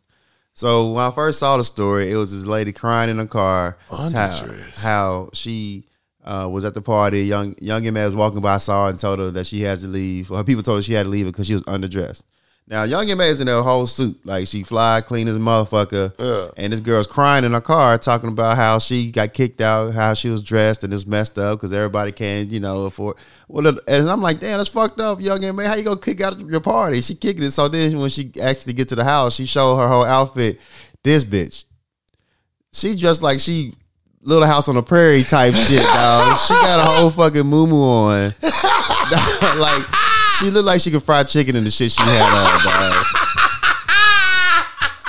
So when I first saw the story, it was this lady crying in a car. how- Underdressed. How, she uh, was at the party. Young young MA was walking by, saw her, and told her that she had to leave. Or her people told her she had to leave because she was underdressed. Now, young MA is in her whole suit, like she fly clean as a motherfucker. Yeah. And this girl's crying in her car, talking about how she got kicked out, how she was dressed and it's messed up because everybody can, you know, afford. Well, and I'm like, damn, that's fucked up, young man. How you gonna kick out your party? She kicking it. So then when she actually get to the house, she showed her whole outfit. This bitch, she dressed like she Little House on the Prairie type shit, dog. She got a whole fucking moo on. like she looked like she could fry chicken in the shit she had on, dog.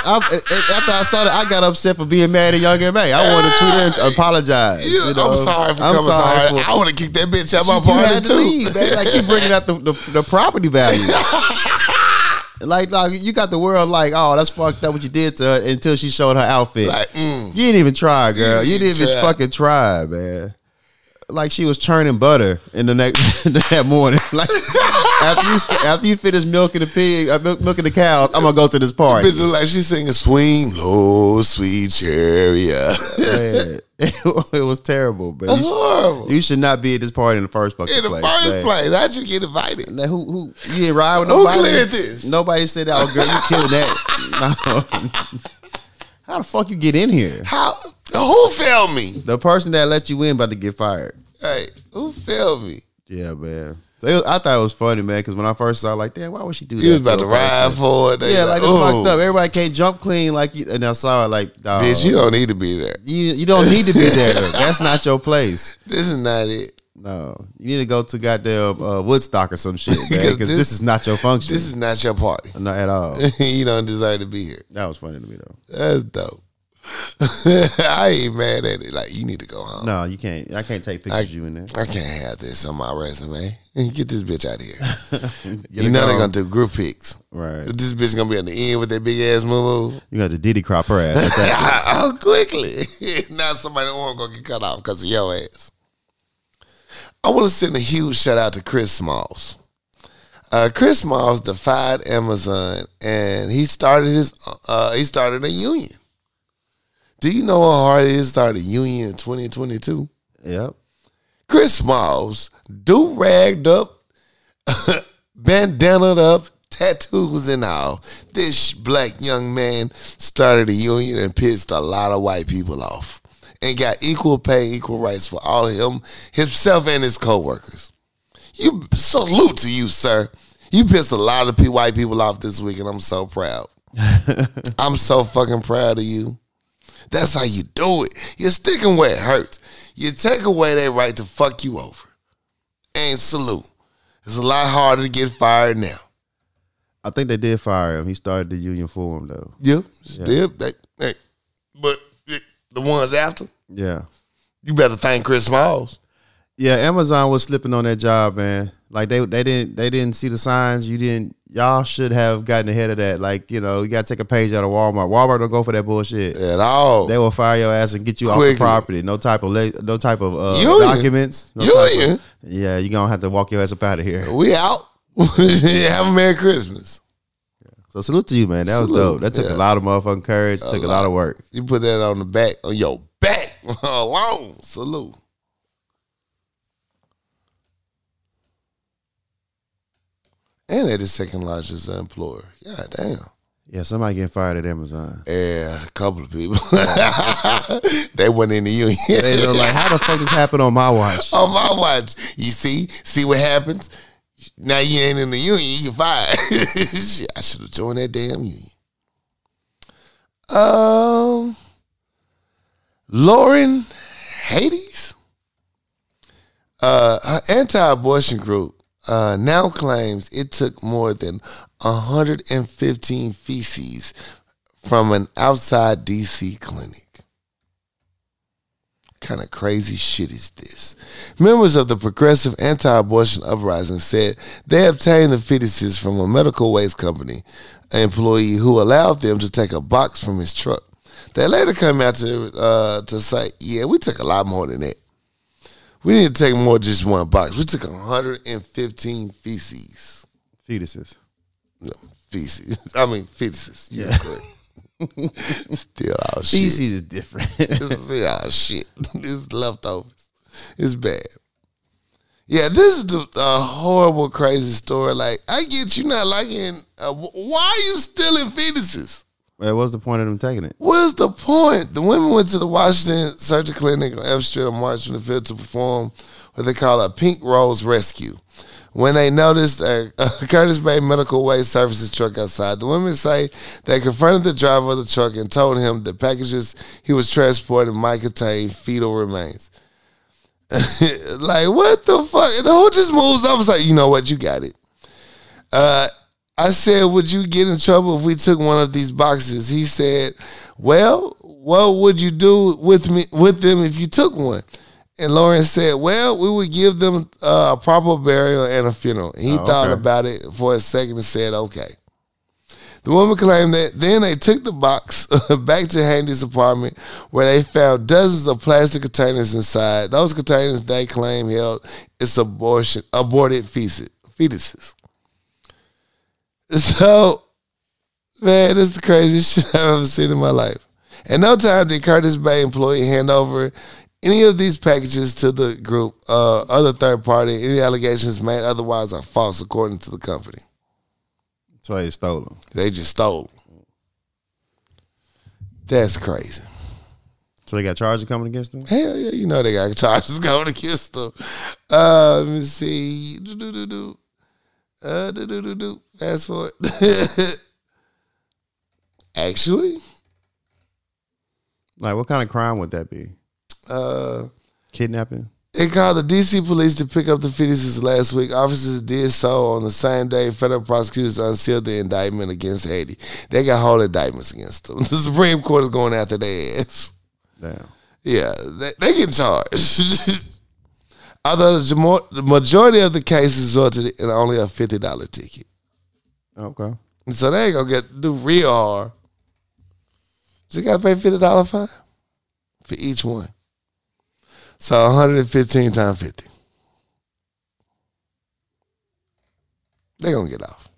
I, after I saw that, I got upset for being mad at Young M.A. I wanted to tweet her and apologize. You- you know? I'm sorry for I'm coming so hard. for- I would have kicked that bitch out my party to too. leave, man. Like you bringing out the, the, the property value. like, like you got the world like, oh, that's fucked up what you did to her until she showed her outfit. Like, mm. you didn't even try, girl. You You didn't even fucking try, man. Like she was churning butter in the next that morning. Like after you after you finish milking the pig, uh, milk, milking the cow, I'm gonna go to this party. Bitch like she's singing "Swing Low, Sweet Chariot." Man, it was terrible, but you, horrible. you should not be at this party in the first fucking In the place. first man. place, how'd you get invited? Now, who who you didn't ride with nobody? Who nobody? cleared this? Nobody said, "Oh, girl, you killed that." No. How the fuck you get in here? How? Who failed me? The person that let you in about to get fired. Hey, who failed me? Yeah, man. So it was- I thought it was funny, man, because when I first saw, it, like, damn, why would she do He that? was about to a ride for it. Yeah, like it's ooh. fucked up. Everybody can't jump clean like you. And I saw it, like, dog, Bitch, you don't need to be there. you, you don't need to be there. That's not your place. This is not it. No, you need to go to goddamn uh, Woodstock or some shit, Because because this- this, is not your function. This is not your party. not at all. you don't deserve to be here. That was funny to me though. That's dope. I ain't mad at it. Like you need to go home. No, you can't. I can't take pictures of you in there. I can't have this on my resume. Get this bitch out of here. You know they're gonna do group pics. Right. This bitch gonna be on the end with that big ass move. You got the Diddy crop her ass. That. Oh, quickly. now somebody arm gonna get cut off because of your ass. I want to send a huge shout out to Chris Smalls. Uh, Chris Smalls defied Amazon and he started his uh, he started a union. Do you know how hard it is to start a union in 2022? yep. Chris Smalls, do ragged up, bandanaed up, tattoos and all. This black young man started a union and pissed a lot of white people off and got equal pay, equal rights for all him, himself and his co-workers. You salute to you, sir. You pissed a lot of white people off this week, and I'm so proud. I'm so fucking proud of you. That's how you do it. You're sticking where it hurts. You take away their right to fuck you over. And salute. It's a lot harder to get fired now. I think they did fire him. He started the union for him though. Yeah, still, they, they, but the ones after, Yeah. you better thank Chris Smalls. Yeah, Amazon was slipping on that job, man. Like they they didn't they didn't see the signs. You didn't. Y'all should have gotten ahead of that. Like you know, you got to take a page out of Walmart. Walmart don't go for that bullshit. At all. They will fire your ass and get you off the property. No type of le- no type of uh, documents. No Union. of- yeah, you are gonna have to walk your ass up out of here. we out. Have a Merry Christmas. So salute to you, man. That was dope. That took yeah. a lot of motherfucking courage. took a lot of work. You put that on the back, on your back alone. Salute. And they're the second largest employer. Yeah, damn. Yeah, somebody getting fired at Amazon. Yeah, a couple of people. they went in the union. They were like, how the fuck this happened on my watch? on my watch. You see, see what happens. Now you ain't in the union, you fired. I should have joined that damn union. Um, Lauren Handy, uh, her anti-abortion group uh, now claims it took more than 115 feces from an outside DC clinic kind of crazy shit is this? Members of the Progressive Anti-Abortion Uprising said they obtained the fetuses from a medical waste company employee who allowed them to take a box from his truck. They later come out to uh, to say, "Yeah, we took a lot more than that. We didn't take more than just one box. We took 115 feces, Fetuses. no, feces. I mean fetuses. Yeah, still all shit. Feces is different. This is all shit. This is leftovers. It's bad. Yeah, this is the a horrible, crazy story. Like, I get you not liking. Uh, why are you stealing fetuses? Man, what's the point of them taking it? What's the point? The women went to the Washington Surgery Clinic on F Street on March 25th to perform what they call a pink rose rescue. When they noticed a, a Curtis Bay Medical Waste Services truck outside, the women say they confronted the driver of the truck and told him the packages he was transporting might contain fetal remains. like, what the fuck? The whole just moves up and like, you know what? You got it. Uh, I said, Would you get in trouble if we took one of these boxes? He said, Well, what would you do with me with them if you took one? And Lauren said, Well, we would give them uh, a proper burial and a funeral. He Oh, thought okay. about it for a second and said, Okay. The woman claimed that then they took the box back to Handy's apartment where they found dozens of plastic containers inside. Those containers they claim held its abortion aborted feces, fetuses. So, man, this is the craziest shit I've ever seen in my life. At no time did Curtis Bay employee hand over any of these packages to the group, uh, other third party. Any allegations made otherwise are false, according to the company. So they stole them. They just stole. 'em. That's crazy. So they got charges coming against them. Hell yeah, you know they got charges going against them. Uh, let me see. Do do do. Uh, do do do do. Fast forward. Actually, Like, what kind of crime would that be? uh, Kidnapping. It called the DC police to pick up the fetuses last week. Officers did so on the same day federal prosecutors unsealed the indictment against Handy. They got whole indictments against them. The Supreme Court is going after their ass. Damn. Yeah, they, they get charged. Although the, majority of the cases resulted in only a fifty dollar ticket, Okay. and so they ain't gonna get do real hard. So you gotta pay fifty dollar fine for each one. So one hundred and fifteen times fifty. They gonna get off.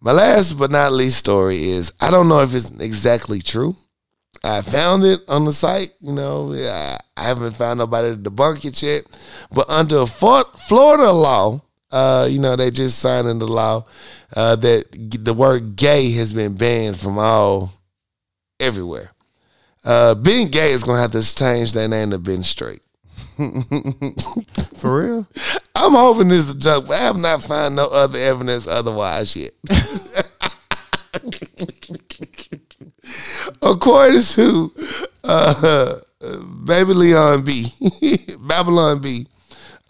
My last but not least story is I don't know if it's exactly true. I found it on the site. You know, I, I haven't found nobody to debunk it yet. But under Florida law, uh, you know, they just signed into law uh, that the word gay has been banned from all everywhere. Uh, Bengay is gonna have to change their name to Ben Straight. For real? I'm hoping this is a joke, but I have not found no other evidence otherwise yet. According to uh, Baby Leon B, Babylon Bee,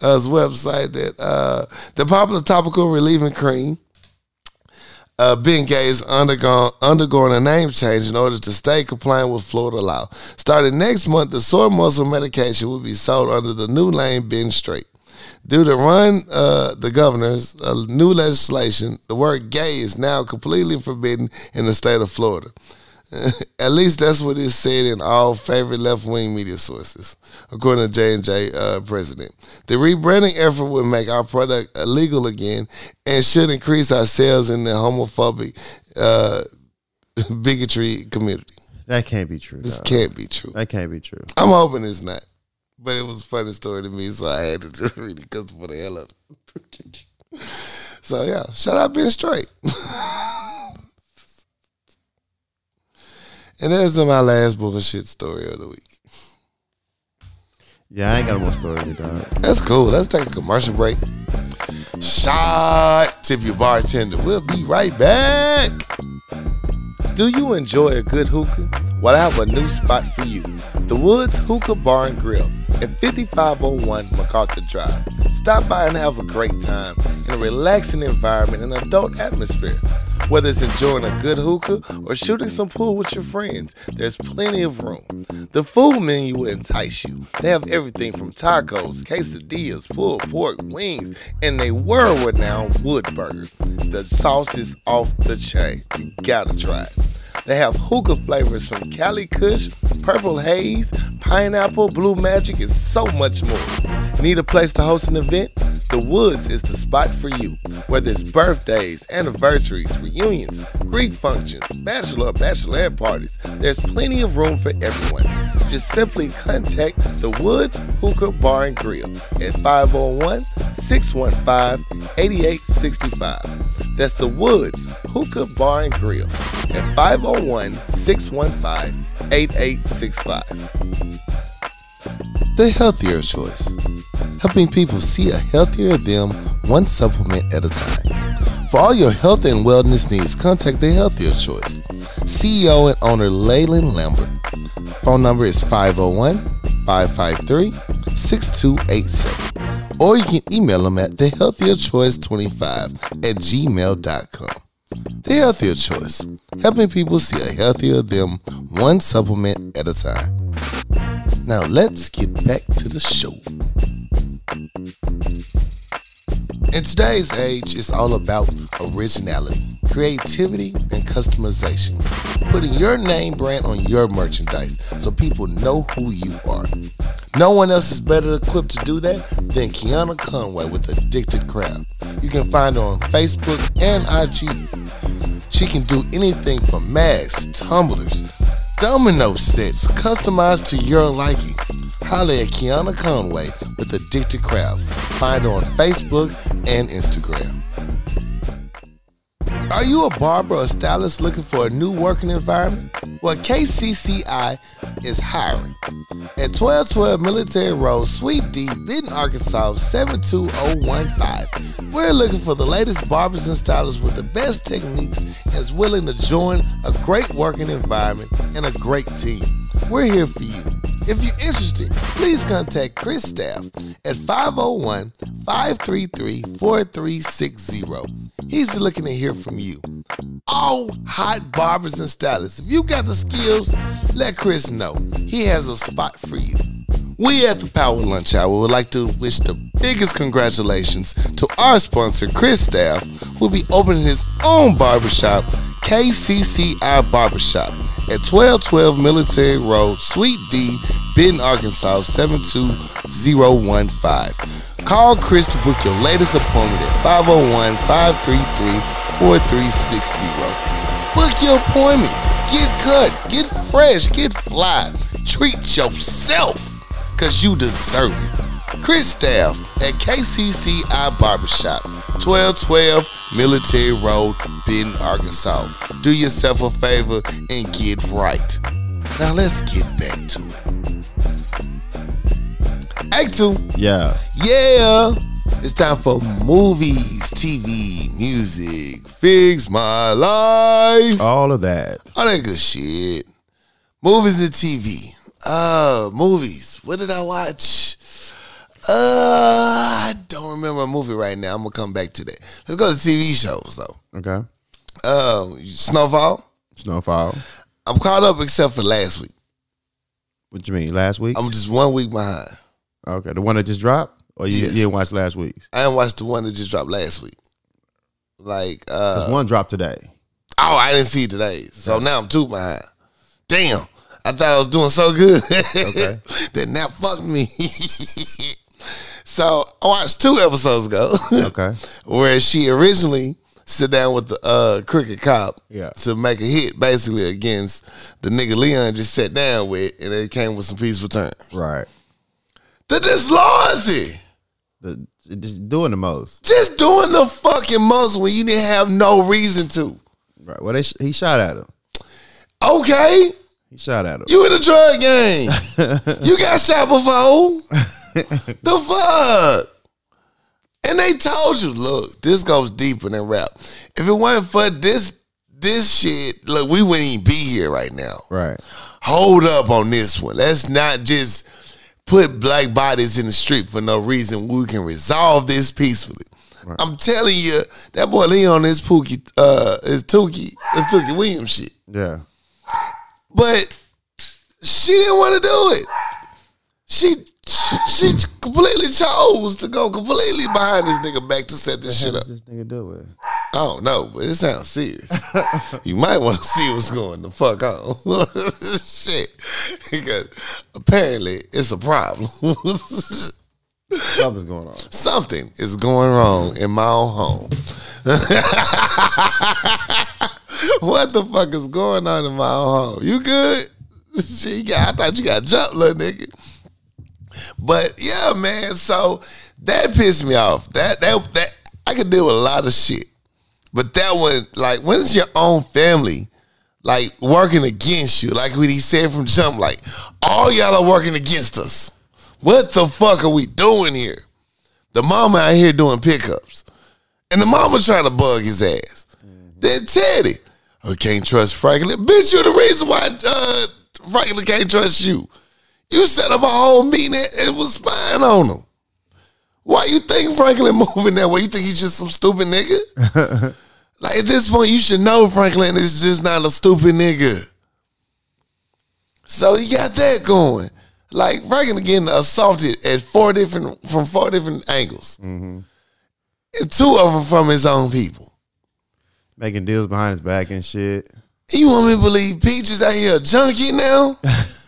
uh, website that uh, the popular topical relieving cream uh, Bengay is undergone, undergoing a name change in order to stay compliant with Florida law. Starting next month, the sore muscle medication will be sold under the new name Ben Straight. Due to run uh, the governor's uh, new legislation, the word gay is now completely forbidden in the state of Florida. At least that's what is said in all favorite left-wing media sources, according to J and J uh, president. The rebranding effort will make our product illegal again and should increase our sales in the homophobic uh, bigotry community. That can't be true. This can't be true. That can't be true. I'm hoping it's not, but it was a funny story to me, so I had to just read it because for the hell of it. so yeah, shout out Ben Straight. And that's my last bullshit story of the week. Yeah, I ain't got no more story to dog. That's cool. Let's take a commercial break. Shot tip your bartender. We'll be right back. Do you enjoy a good hookah? Well, I have a new spot for you. The Woods Hookah Bar and Grill at 5501 MacArthur Drive. Stop by and have a great time in a relaxing environment and adult atmosphere. Whether it's enjoying a good hookah or shooting some pool with your friends, there's plenty of room. The food menu will entice you. They have everything from tacos, quesadillas, pulled pork, wings, and they world renowned wood burger. The sauce is off the chain. You gotta try it. They have hookah flavors from Cali Kush, Purple Haze, Pineapple, Blue Magic, and so much more. Need a place to host an event? The Woods is the spot for you. Whether it's birthdays, anniversaries, reunions, Greek functions, bachelor or bachelorette parties, there's plenty of room for everyone. Just simply contact the Woods Hookah Bar and Grill at 501 615 8865. That's the Woods Hookah Bar and Grill at 501 615 8865. The healthier choice. Helping people see a healthier them one supplement at a time. For all your health and wellness needs, contact The Healthier Choice. CEO and owner Leyland Lambert. Phone number is 501 553 6287. Or you can email them at thehealthierchoice25 at gmail.com. The healthier choice, helping people see a healthier them one supplement at a time. Now let's get back to the show. In today's age, it's all about originality, creativity, and customization. Putting your name brand on your merchandise so people know who you are. No one else is better equipped to do that than Kiana Conway with Addicted Craft. You can find her on Facebook and IG. She can do anything from masks, tumblers, domino sets, customized to your liking. Holla at Kiana Conway with Addicted Craft. Find her on Facebook and Instagram. Are you a barber or stylist looking for a new working environment? Well, KCCI is hiring. At 1212 Military Road, Suite D, Benton, Arkansas 72015. We're looking for the latest barbers and stylists with the best techniques and is willing to join a great working environment and a great team. We're here for you. If you're interested, please contact Chris Staff at 501 533 4360. He's looking to hear from you. All hot barbers and stylists, if you got the skills, let Chris know. He has a spot for you. We at the Power Lunch Hour would like to wish the biggest congratulations to our sponsor, Chris Staff, who will be opening his own barbershop, KCCI Barbershop, at 1212 Military Road, Suite D, Benton, Arkansas 72015. Call Chris to book your latest appointment at 501 533 4360. Book your appointment. Get cut, get fresh, get fly. Treat yourself because you deserve it. Chris Staff at KCCI Barbershop, 1212 Military Road, Benton, Arkansas. Do yourself a favor and get right. Now let's get back to it. Act two. Yeah. Yeah. It's time for movies, TV, music, fix my life. All of that. All that good shit. Movies and TV. Uh, movies. What did I watch? Uh, I don't remember a movie right now. I'm gonna come back to that. Let's go to TV shows though. Okay. Um, Snowfall. Snowfall. I'm caught up except for last week. What you mean? Last week? I'm just one week behind. Okay. The one that just dropped? Or you, Yes. you didn't watch last week's? I didn't watch the one that just dropped last week. Like, uh, one dropped today. Oh, I didn't see it today. So now I'm two behind. Damn. I thought I was doing so good. Okay. then that fucked me. so I watched two episodes ago Okay. where she originally sit down with the uh, cricket cop Yeah. to make a hit basically against the nigga Leon just sat down with and it came with some peaceful terms. Right. The disloyalty. The, just doing the most. Just doing the fucking most when you didn't have no reason to. Right. Well, they sh- he shot at him. Okay. He shot at him. You in the drug game. you got shot before. the fuck? And they told you, look, this goes deeper than rap. If it wasn't for this this shit, look, we wouldn't even be here right now. right. Hold up on this one. Let's not just put black bodies in the street for no reason. We can resolve this peacefully. I'm telling you, that boy Leon is Pookie, uh, is Tookie, is Tookie Williams shit. Yeah. But she didn't want to do it. She she completely chose to go completely behind this nigga back to set this shit up. this nigga do it? I don't know, but it sounds serious. you might want to see what's going the fuck on. shit. Because apparently it's a problem. Something's going on. Something is going wrong in my own home. what the fuck is going on in my own home? You good? Shit, you got, I thought you got jumped, little nigga. But yeah, man. So that pissed me off. That that that I could deal with a lot of shit, but that one, like, when it's your own family, like working against you, like what he said from jump, like all y'all are working against us. What the fuck are we doing here? The mama out here doing pickups, and the mama trying to bug his ass. Then Teddy, I can't trust Franklin. Bitch, you're the reason why uh, Franklin can't trust you. You set up a whole meeting and was spying on him. Why you think Franklin moving that way? You think he's just some stupid nigga? like at this point, you should know Franklin is just not a stupid nigga. So you got that going. Like Franklin getting assaulted at four different from four different angles, mm-hmm. and two of them from his own people. Making deals behind his back and shit. You want me to believe Peaches out here a junkie now?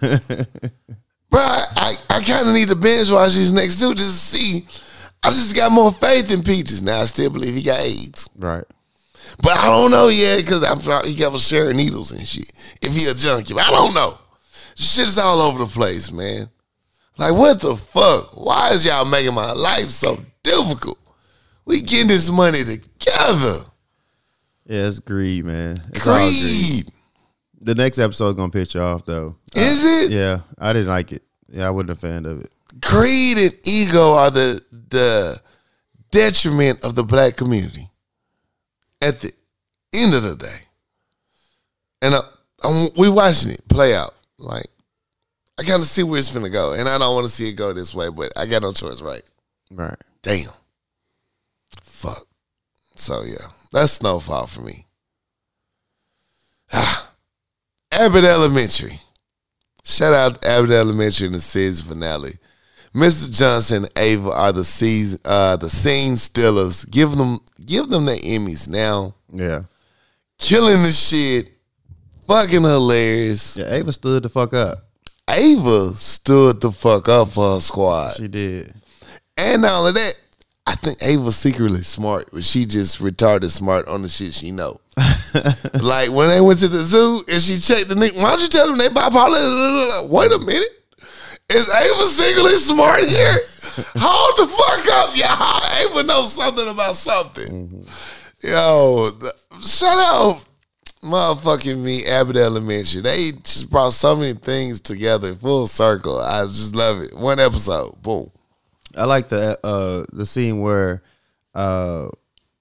Bro, I, I, kind of need to binge watch these next two just to see. I just got more faith in Peaches. Now I still believe he got AIDS. Right. But I don't know yet because I'm probably he got a sharing needles and shit. If he a junkie, but I don't know. Shit is all over the place, man. Like what the fuck? Why is y'all making my life so difficult? We getting this money together. Yeah, it's greed, man. It's all greed. Greed. The next episode gonna piss you off though. Uh, Is it? Yeah, I didn't like it. Yeah, I wasn't a fan of it. Greed and ego are the the detriment of the black community. At the end of the day, and I, I'm, we watching it play out. Like I kind of see where it's gonna go, and I don't want to see it go this way, but I got no choice, right? Right. Damn. Fuck. So yeah, that's snowfall for me. Ah. Abbott Elementary. Shout out to Abbott Elementary in the season finale. Mr. Johnson and Ava are the season, uh, the scene stealers. Give them, give them the Emmys now. Yeah. Killing the shit, fucking hilarious. Yeah, Ava stood the fuck up. Ava stood the fuck up for her squad. She did. And all of that, I think Ava's secretly smart, but she just retarded smart on the shit she know. like when they went to the zoo and she checked the nigga, why don't you tell them they bipolar? Wait a minute. Is Ava secretly smart here? Hold the fuck up, y'all. Ava knows something about something. Mm-hmm. Yo, the, shout out motherfucking me, Abbott Elementary. They just brought so many things together full circle. I just love it. One episode, boom. I like the uh the scene where uh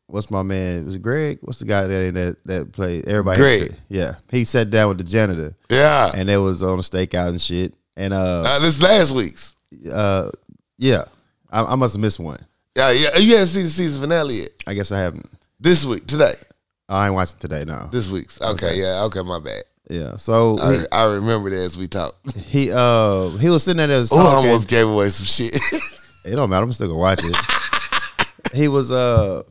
what's my man? Was it Greg? What's the guy that that that played everybody? Greg. Yeah. He sat down with the janitor Yeah. and it was on a stakeout and shit. And uh Uh, this last week's. uh yeah. I, I must have missed one. Yeah, yeah. You haven't seen the season finale yet. I guess I haven't. This week, today. I ain't watching today no This week's. Okay, yeah. Okay, my bad. Yeah. So I, I remember that as we talked. he, he uh he was sitting there as Oh, I almost gave away some shit. It don't matter. I'm still gonna watch it. he was uh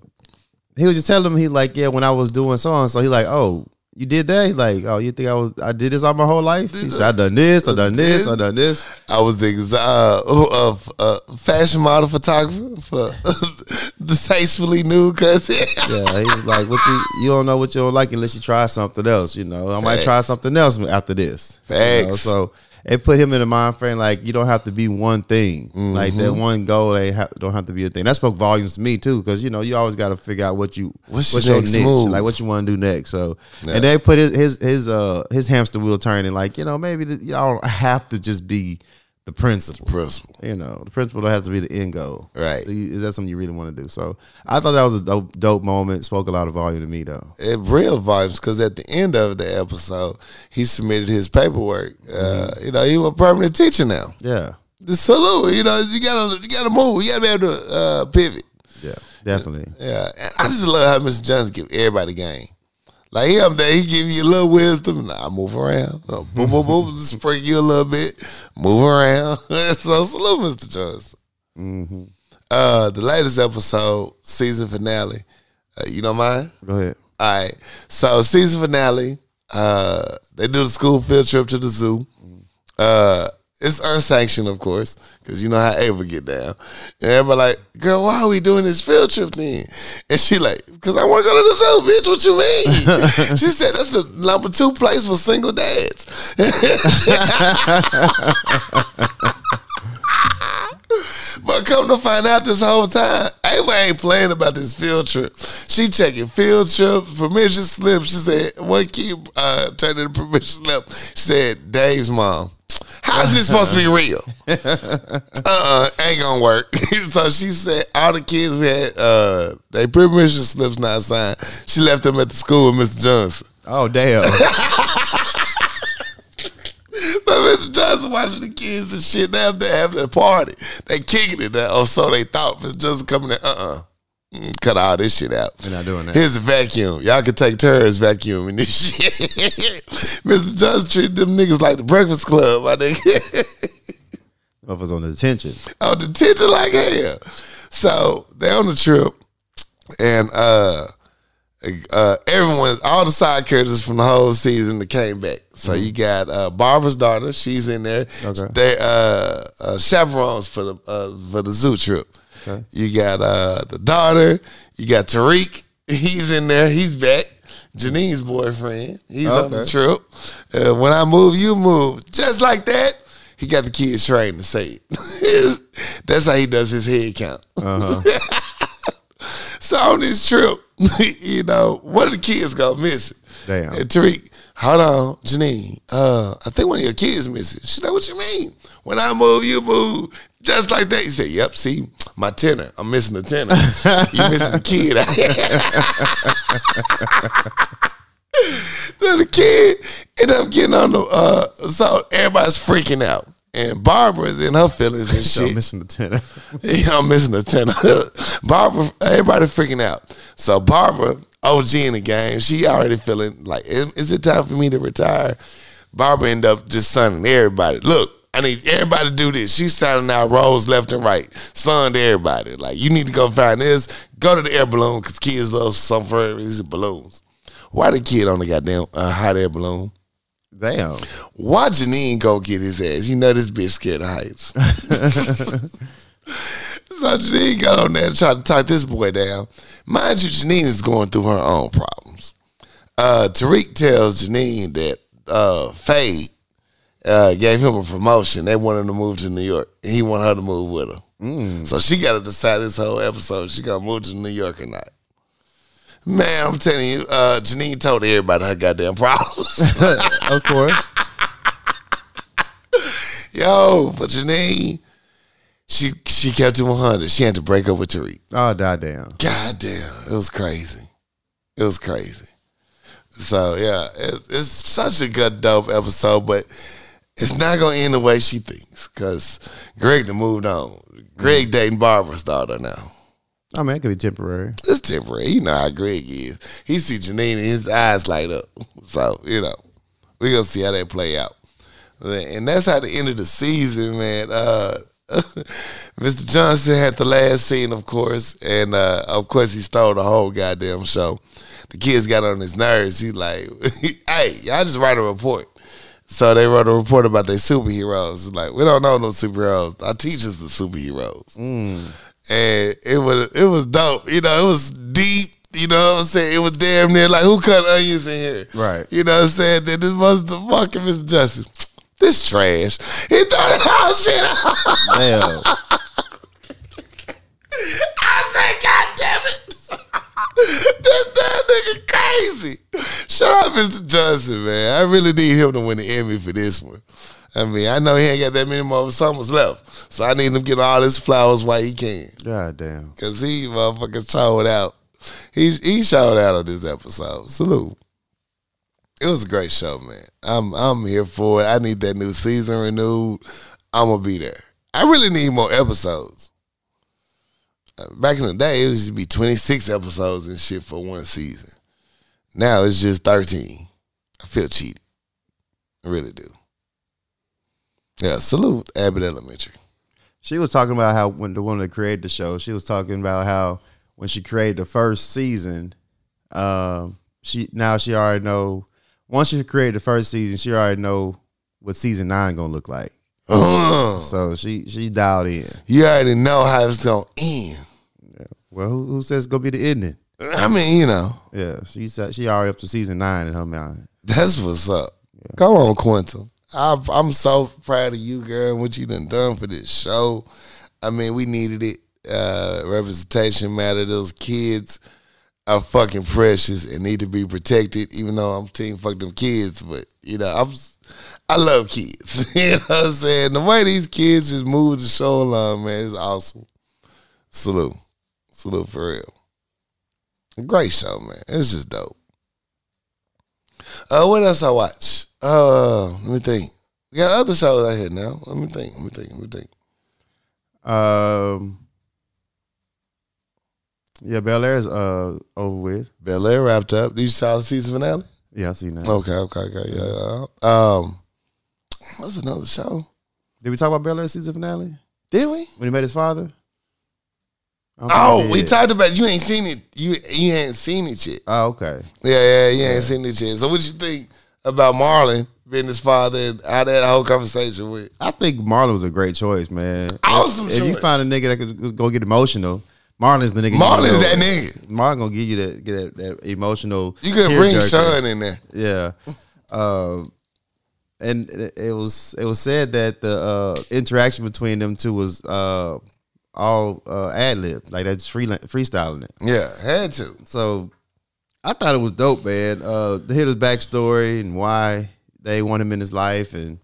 he was just telling him he like yeah when I was doing so and so he like oh you did that he like oh you think I was I did this all my whole life he said I done this I done this I done this I was ex- uh, uh, uh, fashion model photographer for distastefully nude cousin. yeah he was like what you you don't know what you don't like unless you try something else you know I might try something else after this You know, Facts. so it put him in a mind frame like you don't have to be one thing like that Mm-hmm. one goal ain't ha- don't have to be a thing that spoke volumes to me too because you know you always got to figure out what you What's what's, your your next niche move? like what you want to do next so Yeah. and they put his his his uh his hamster wheel turning like you know maybe y'all don't have to just be the principal Principal. you know the principal don't have to be the end goal Right. So you- is that something you really want to do so I thought that was a dope, dope moment spoke a lot of volume to me though It real vibes because at the end of the episode, he submitted his paperwork. Uh, you know, he was a permanent teacher now. yeah The salute, you know, you gotta you gotta move. You gotta be able to uh, pivot. yeah definitely Yeah, and I just love how Mr. Johnson give everybody game. Like he up there, he give you a little wisdom. Nah, move around. Boom, boom, boom. Spring you a little bit. Move around. so salute, Mr. Johnson. hmm Uh, the latest episode, season finale. Uh, you don't mind? go ahead All right. So season finale. Uh, they do the school field trip to the zoo. Uh, it's unsanctioned, of course, because you know how Ava get down. And everybody like, girl, why are we doing this field trip then? And she like, because I want to go to the zoo, bitch. What you mean? she said that's the number two place for single dads. But come to find out this whole time, Ava ain't playing about this field trip. She checking field trips, permission slips. She said, one kid uh, turned in the permission slip? She said, Dave's mom. How's this supposed to be real? uh-uh, ain't gonna work. so she said all the kids we had uh they permission slips not signed. She left them at the school with Mr. Johnson. oh damn So Mr. Johnson watching the kids and shit. They have to have their party. They kicking it now, or so they thought. Mr. Johnson coming in, uh uh Cut all this shit out. They're not doing that. Here's a vacuum. Y'all can take turns vacuuming this shit. Mr. Johnson treated them niggas like the Breakfast Club, my nigga. Motherfuckers on detention. on detention like hell. So they on the trip, and uh, uh, everyone, all the side characters from the whole season that came back. So you got uh, Barbara's daughter, she's in there. Okay. They uh, uh, chaperones for the uh, for the zoo trip. Okay. You got uh, the daughter. You got Tariq. He's in there. He's back. Janine's boyfriend. He's on the trip. Uh, when I move, you move. Just like that. He got the kids trained to say it. That's how he does his head count. Uh-huh. So on this trip, you know, one of the kids go missing. Damn. And Tariq, hold on, Janine. Uh, I think one of your kids missing. She's like, what you mean? When I move, you move. Just like that. He said, Yep, see, my tenor. I'm missing a tenor. you missing a kid. so the kid ended up getting on the uh so everybody's freaking out. And Barbara's in her feelings and shit. missing the tenor. Yeah, I'm missing the tenner. Barbara, everybody freaking out. So Barbara, OG in the game, she already feeling like, is, is it time for me to retire? Barbara end up just signing everybody. Look, I need everybody to do this. She's signing out roles left and right, son to everybody. Like, you need to go find this. Go to the air balloon because kids love some for reason balloons. Why the kid on the goddamn uh, hot air balloon? Damn. Why Janine go get his ass? You know this bitch scared of heights. so Janine got on there and tried to talk this boy down. Mind you, Janine is going through her own problems. Uh, Tariq tells Janine that uh, Fade uh, gave him a promotion. They wanted him to move to New York. He wanted her to move with him. So she got to decide this whole episode. She gonna move to New York or not. Man, I'm telling you, uh, Janine told everybody her goddamn problems. of course. Yo, but Janine, she she kept it 100. She had to break up with Tariq. Oh, goddamn. God damn, it was crazy. It was crazy. So yeah, it's, it's such a good dope episode, but it's not gonna end the way she thinks because Greg moved on. Greg dating Barbara's daughter now. I mean, it could be temporary. It's temporary. You know how Greg is. He see Janine and his eyes light up. So, you know, we're gonna see how that play out. And that's how the end of the season, man. Uh Mr. Johnson had the last scene, of course, and uh, of course he stole the whole goddamn show. The kids got on his nerves. He like, hey, y'all just write a report. So they wrote a report about their superheroes. Like, we don't know no superheroes. Our teachers the superheroes and it was it was dope. You know, it was deep. You know what I'm saying? It was damn near like who cut onions in here? Right. You know what I'm saying? That this was the fucking Mr. Justice. This trash. He threw the whole shit out. Damn. I said, God damn it. this damn nigga crazy. Shout out Mr. Johnson, man. I really need him to win the Emmy for this one. I mean, I know he ain't got that many more summers left. So I need him to get all his flowers while he can. God damn, Cause he motherfucking showed out. He he showed out on this episode. Salute. It was a great show, man. I'm I'm here for it. I need that new season renewed. I'm gonna be there. I really need more episodes. Uh, Back in the day, it used to be 26 episodes and shit for one season. Now it's just 13. I feel cheated. I really do. Yeah, salute Abbott Elementary. She was talking about how when the one that created the show, she was talking about how when she created the first season, um, she now she already know once she created the first season, she already know what season nine gonna look like. Uh, So she she dialed in. you already know how it's gonna end. Yeah. Well, who, who says it's gonna be the ending? I mean, you know, Yeah, she said she already up to season nine in her mind. that's what's up. Come on, Quinta. I, I'm so proud of you, girl, and what you done done for this show. I mean, we needed it. Uh, representation matter. Those kids are fucking precious and need to be protected. Even though I'm team fuck them kids, but you know, I'm I love kids. you know what I'm saying? The way these kids just move the show along, man, is awesome. Salute, salute for real. Great show, man. It's just dope. Uh, what else I watch? Uh, let me think. We got other shows out here now. Let me think. Let me think. Let me think. Um, yeah, Bel Air is uh over with. Bel Air wrapped up. Did you saw the season finale? Yeah, I see now. Okay, okay, okay. Yeah. Um, what's another show? Did we talk about Bel Air season finale Did we? when he met his father? I don't think Oh, we talked about. You ain't seen it. You you ain't seen it yet. Oh, okay. Yeah, yeah, you ain't seen it yet. So what you think about Marlon being his father and how that whole conversation went? I think Marlon was a great choice, man. Awesome If, if you find a nigga that could go get emotional, Marlon's the nigga. Marlon's that nigga. Marlon gonna give you that get that, that emotional. You could bring jerker. Sean in there. Yeah. Uh, and it it was it was said that the uh, interaction between them two was uh, all uh, ad lib, like that's free freestyling it. Yeah, had to. So I thought it was dope, man. Uh, hear his backstory and why they want him in his life, and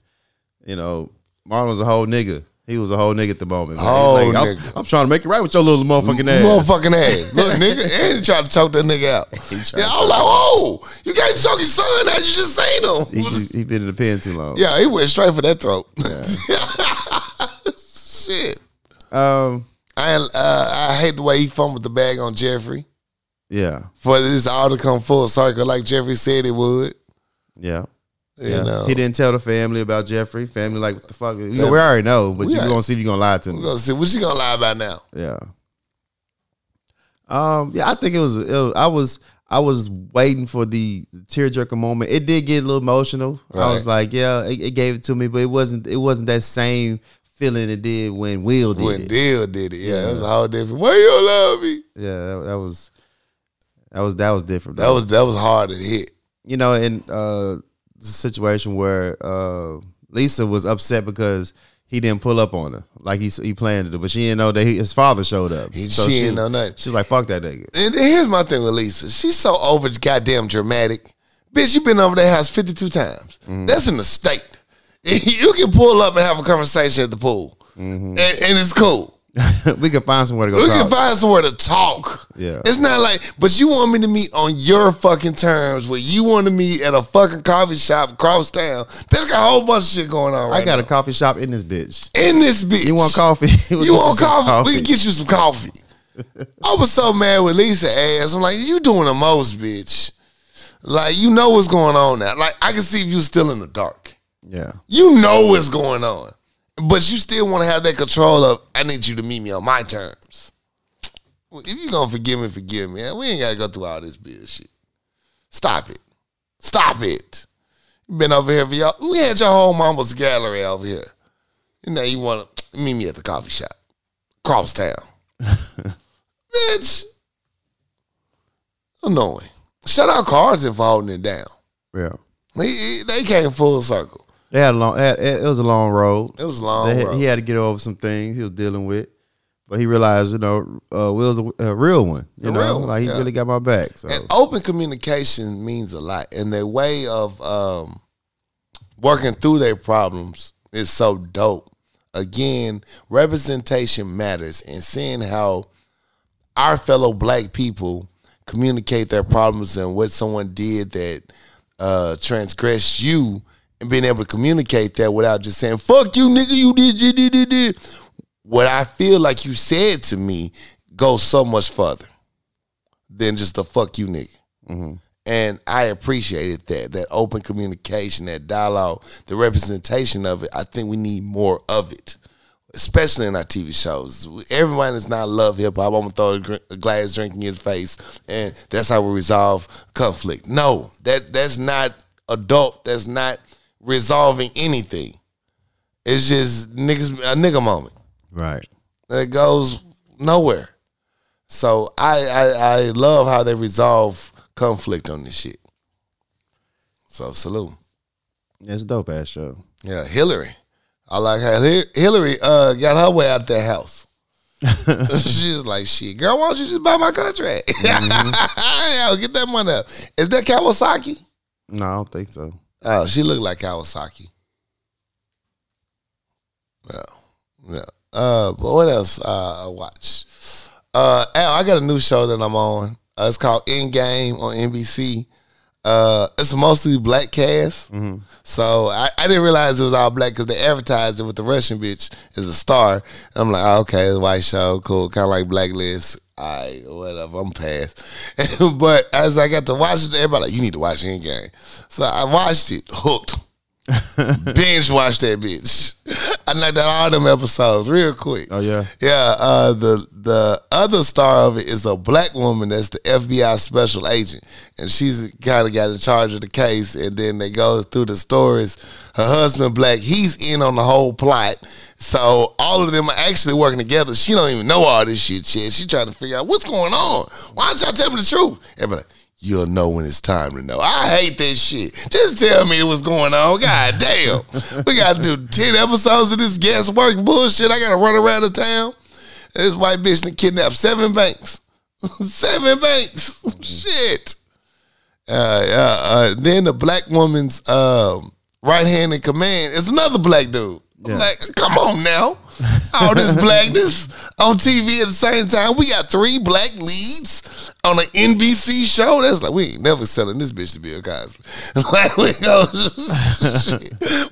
you know, Marlon was a whole nigga. He was a whole nigga at the moment. Man. Whole Like, I'm. I'm trying to make it right with your little motherfucking ass. Motherfucking ass. Look, nigga, and he tried to choke that nigga out. tried Yeah, to I was like, whoa, you can't choke your son out. You just seen him. He, just- he been in the pen too long. yeah, he went straight for that throat. Shit. Um. I uh, I hate the way he fumbled the bag on Jeffrey Yeah. for this all to come full circle like Jeffrey said it would. Yeah. You Yeah. know, He didn't tell the family about Jeffrey. Family like what the fuck? You know, we already know, but We you already- gonna see if you gonna lie to me. we're gonna see what you gonna lie about now. Yeah. Um. Yeah, I think it was. It was I was. I was waiting for the tearjerker moment. It did get a little emotional. I was like, yeah, it, it gave it to me, but it wasn't. It wasn't that same feeling it did when Will did When it. When Deal did it, yeah, it was all different. Why you don't love me? Yeah, that, that was. That was that was different. That was that was hard to hit. you know, in uh, the situation where uh, Lisa was upset because he didn't pull up on her like he he planned to, do, but she didn't know that he, his father showed up. He- she didn't know nothing. She's like, "Fuck that nigga." And here's my thing with Lisa. She's so over goddamn dramatic. Bitch, you've been over that house 52 times. Mm-hmm. That's in the state. You can pull up and have a conversation at the pool. Mm-hmm. And, and it's cool. we can find somewhere to go We talk. can find somewhere to talk. Yeah. It's not like, but you want me to meet on your fucking terms where you want to meet at a fucking coffee shop across town. Bitch, got a whole bunch of shit going on right I got now. a coffee shop in this bitch. in this bitch. You want coffee? You want some coffee? We can get you some coffee. I was so mad with Lisa ass. I'm like, you doing the most, bitch. Like, you know what's going on now. Like, I can see if you still in the dark. Yeah, You know what's going on. But you still want to have that control of, I need you to meet me on my terms. Well, If you going to forgive me, forgive me. We ain't got to go through all this bullshit. Stop it. Stop it. You been over here for y'all. We had your whole mama's gallery over here. And now you want to meet me at the coffee shop. Cross town. Bitch. Annoying. Shut out cars for holding it down. yeah. He, he- they came full circle. They had a long. It it was a long road. It was a long had- road. he had to get over some things he was dealing with, but he realized, you know, uh, Will's a, a real one. You know, real one, like he yeah. really got my back. So And open communication means a lot. And their way of um, working through their problems is so dope. Again, representation matters and seeing how our fellow black people communicate their problems and what someone did that uh, transgressed you and being able to communicate that without just saying, fuck you, nigga, you did, you did, you did. What I feel like you said to me goes so much further than just the fuck you nigga. Mm-hmm. And I appreciated that, that open communication, that dialogue, the representation of it. I think we need more of it, especially in our TV shows. Everyone does not love hip hop. I'm gonna throw a, gr- a glass drink in your face, and that's how we resolve conflict. No, that that's not adult. That's not resolving anything. It's just niggas a nigga moment right. that goes nowhere. So I, I I love how they resolve conflict on this shit. So salute. It's a dope ass show. Yeah, Hillary. I like how Hillary uh, got her way out of that house. She's like, shit, girl, why don't you just buy my contract? Yo, get that money up. Is that Kawasaki? No, I don't think so. Oh, she looked like Kawasaki. Yeah, yeah. Uh, but what else uh, I watch? Uh, I got a new show that I'm on. Uh, it's called Endgame on NBC. Uh, it's mostly black cast, so I, I didn't realize it was all black because they advertised it with the Russian bitch as a star. And I'm like, oh, okay, it's white show, cool, kind of like Blacklist. I whatever, I'm past. but as I got to watch it, everybody like, you need to watch Endgame. So I watched it, hooked. Binge watched that bitch. I knocked out all them episodes real quick. Oh yeah. Yeah, uh, the the other star of it is a black woman that's the FBI special agent, and she's kind of got in charge of the case. And then they go through the stories. Her husband, black, he's in on the whole plot. So all of them are actually working together. She don't even know all this shit. Shit, she trying to figure out what's going on. Why don't y'all tell me the truth? Everybody, you'll know when it's time to know. I hate that shit. Just tell me what's going on. God damn. we got to do 10 episodes of this guesswork bullshit. I got to run around the town. This white bitch kidnapped seven banks. seven banks. shit. Uh, uh, uh, then the black woman's um, right hand in command is another black dude. I'm like, come on now. All this blackness on TV at the same time. We got three black leads on an NBC show. That's like we ain't never selling this bitch to Bill Cosby. like we go,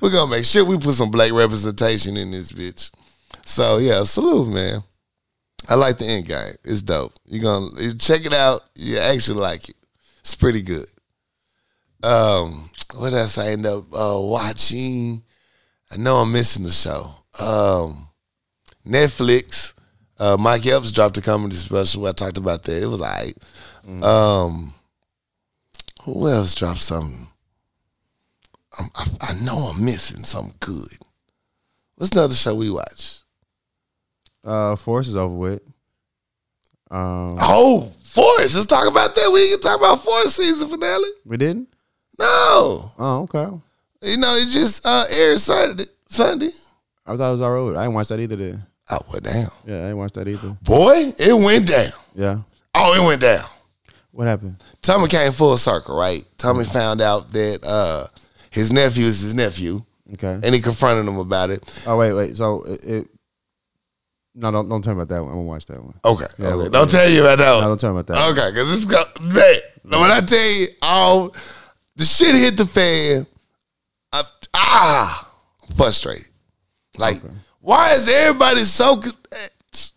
we're gonna make sure we put some black representation in this bitch. So yeah, salute, man. I like the end game. It's dope. You're gonna check it out. You actually like it. It's pretty good. Um, what else I end up uh, watching? I know I'm missing the show. Um, Netflix. Uh, Mike Epps dropped a comedy special. I talked about that. It was alright. Um, who else dropped something? I, I know I'm missing something good. What's another show we watch? Uh, Force is over with. Um, Oh, Force. Let's talk about that. We can talk about Force season finale. we didn't. No, Oh, okay. you know it just uh, aired Saturday. Sunday. I thought it was alright. I didn't watch that either. Then. Oh well, damn, Yeah, I didn't watch that either. boy, it went down. Yeah. Oh, it went down. What happened? Tommy came full circle, right? Tommy found out that uh, his nephew is his nephew, Okay. and he confronted him about it. Oh wait, wait. So it. it no, don't don't tell me about that one. I'm gonna watch that one. Okay, Yeah, okay. don't tell you about that No, one. don't tell me about that. one. Okay, because it's go man. When I tell you all the shit hit the fan, I, ah, frustrated. Like, Okay. why is everybody so eh,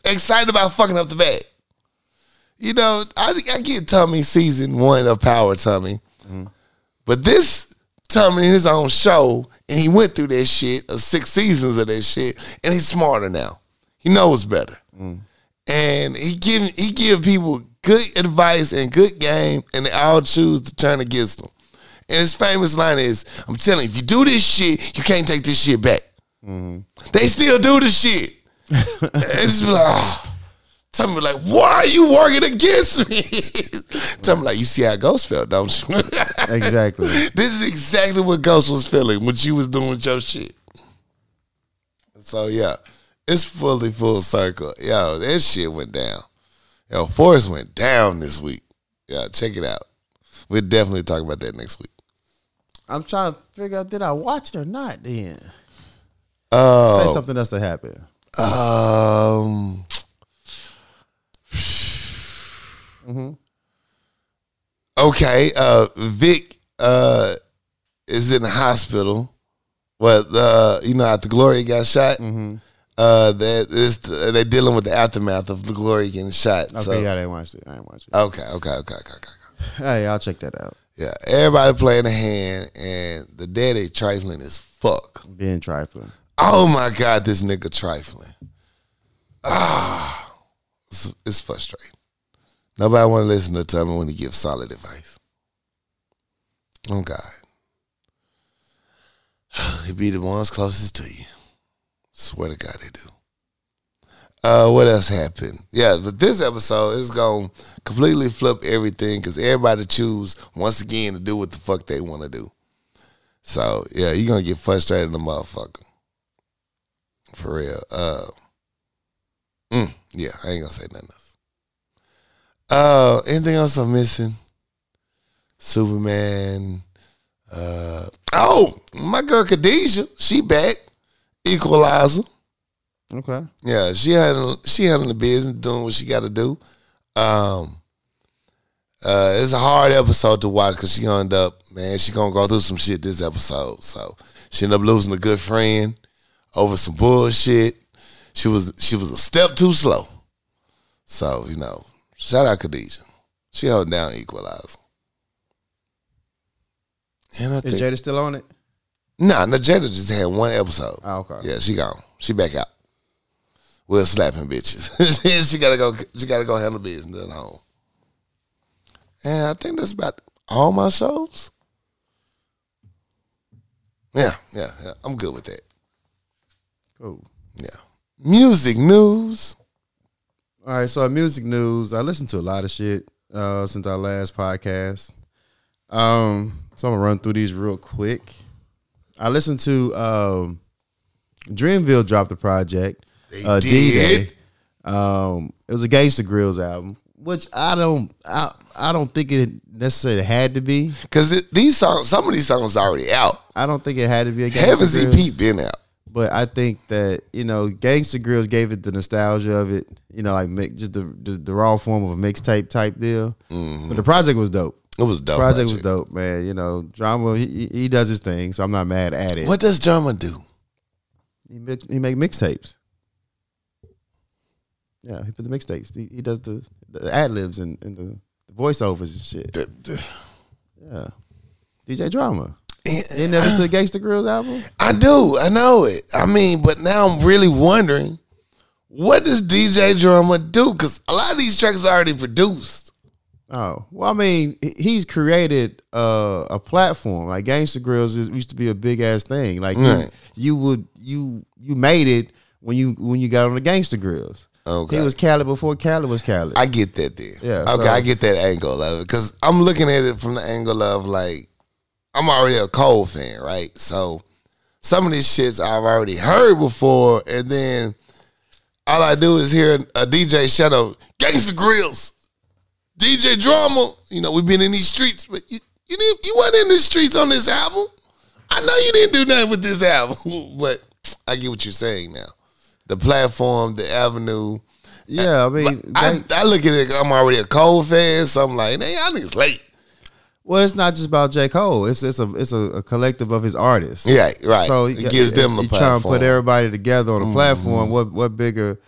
excited about fucking up the bag? You know, I, I get Tommy season one of Power Tommy, mm-hmm. but this Tommy in his own show, and he went through that shit of six seasons of that shit, and he's smarter now. He knows better mm. and he give he give people good advice and good game, and they all choose to turn against him. And his famous line is, "I'm telling you, if you do this shit, you can't take this shit back." Mm-hmm. They still do the shit. be like, oh. Tell me like, why are you working against me? Tell me like, you see how Ghost felt, don't you? Exactly. this is exactly what Ghost was feeling when she was doing with your shit. So yeah, it's fully full circle. Yo, that shit went down. Yo, Force went down this week. Yeah, check it out. We'll definitely talk about that next week. I'm trying to figure out did I watch it or not. Then say Oh, something else that happened. um, okay. Uh, Vic uh is in the hospital. Well, uh, you know, after Gloria got shot, Mm-hmm. uh, that is they're dealing with the aftermath of Gloria getting shot. Okay, so, yeah, I didn't watch it. I didn't watch it. okay, okay, okay, okay, okay. Hey, I'll check that out. Yeah, everybody playing a hand, and the daddy trifling as fuck. Being trifling. Oh my god, this nigga trifling. Ah, it's, it's frustrating. Nobody want to listen to Tommy when he gives solid advice. Oh God, he be the ones closest to you. Swear to God, they do. Uh, what else happened? Yeah, but this episode is gonna completely flip everything because everybody choose once again to do what the fuck they want to do. So yeah, you're gonna get frustrated, the motherfucker. For real. Uh, mm, yeah, I ain't gonna say nothing else. Uh, anything else I'm missing? Superman. Uh, oh, my girl Khadijah, she back. Equalizer. Okay. Yeah, she had she handling the business, doing what she got to do. Um, Uh, it's a hard episode to watch because she gonna end up, man, she gonna go through some shit this episode. So she ended up losing a good friend over some bullshit. She was she was a step too slow. So, you know, shout out Khadijah. She held down Equalizer. And I Is think, Jada still on it? nah, no, Jada just had one episode. Oh, okay. Yeah, she gone. She back out. We're slapping bitches. she gotta go. She gotta go handle business at home. And I think that's about all my shows. Yeah, yeah, yeah. I'm good with that. Cool. Yeah. Music news. All right, so music news. I listened to a lot of shit uh, since our last podcast. Um, so I'm gonna run through these real quick. I listened to um, Dreamville dropped the project. They uh, did. D-Day. Um, it was a Gangsta Grillz album, which I don't, I, I don't think it necessarily had to be. Cause it, these songs, some of these songs already out. I don't think it had to be a Gangsta Heaven's Grills. EP been out. But I think that you know, Gangsta Grillz gave it the nostalgia of it. You know, like make, just the, the the raw form of a mixtape type deal. But the project was dope. It was dope. project, was dope, man. You know, drama. He, he- he does his thing, so I'm not mad at it. What does Drama do? He mix, he make mixtapes. Yeah, he put the mixtapes. He, he does the, the ad libs and, and the, the voiceovers and shit. The- the- Yeah, DJ Drama. You never to Gangsta Grillz album? I do. I know it. I mean, but now I'm really wondering what does DJ Drama do? Because a lot of these tracks are already produced. Oh well, I mean, he's created uh, a platform. Like Gangsta Grillz is, used to be a big ass thing. Like you, you would you you made it when you when you got on the Gangsta Grillz. Okay. He was Cali before Cali was Cali. I get that then. Yeah, Okay, so- I get that angle of it. Because I'm looking at it from the angle of like, I'm already a Cole fan, right? So some of these shits I've already heard before, and then all I do is hear a DJ shout out, Gangsta Grillz, DJ Drama. You know, we've been in these streets, but you, you, didn't, you wasn't in the streets on this album. I know you didn't do nothing with this album, but I get what you're saying now. The platform, the avenue. yeah, I mean, I, I look at it. I'm already a Cole fan, so I'm like, man, y'all niggas late. well, it's not just about J Cole. It's it's a it's a, a collective of his artists. Yeah, right. So it gives them a you platform. trying to put everybody together on a platform. What what bigger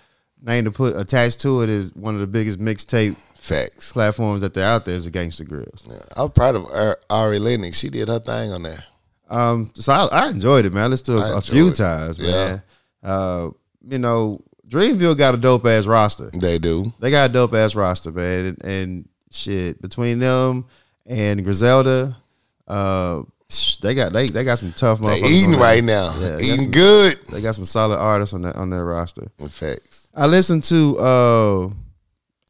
name to put attached to it is one of the biggest mixtape Facts. platforms that they're out there is the Gangsta Grillz. Yeah, I'm proud of Ar- Ari Lennox. She did her thing on there. Um, so I, I enjoyed it, man. I listened to I it a few it. times, Yeah. man. Uh, you know, Dreamville got a dope ass roster. They do. They got a dope ass roster, man, and, and shit between them and Griselda, uh, they got they they got some tough They eating right now. Yeah, eating some- good. They got some solid artists on their on their roster. In Facts. I listened to uh,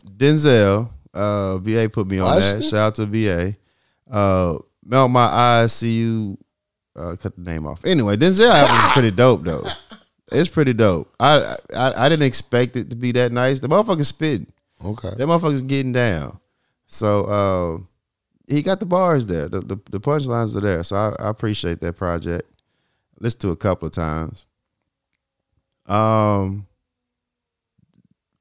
Denzel. Uh, VA put me on that. it? Shout out to VA. Uh, Melt my eyes, see you. Uh, cut the name off. Anyway, Denzel album is pretty dope though. It's pretty dope. I, I I didn't expect it to be that nice. The motherfucker's spitting. Okay. That motherfucker's getting down. So uh, he got the bars there. The the, the punchlines are there. So I, I appreciate that project. Listen to a couple of times. Um,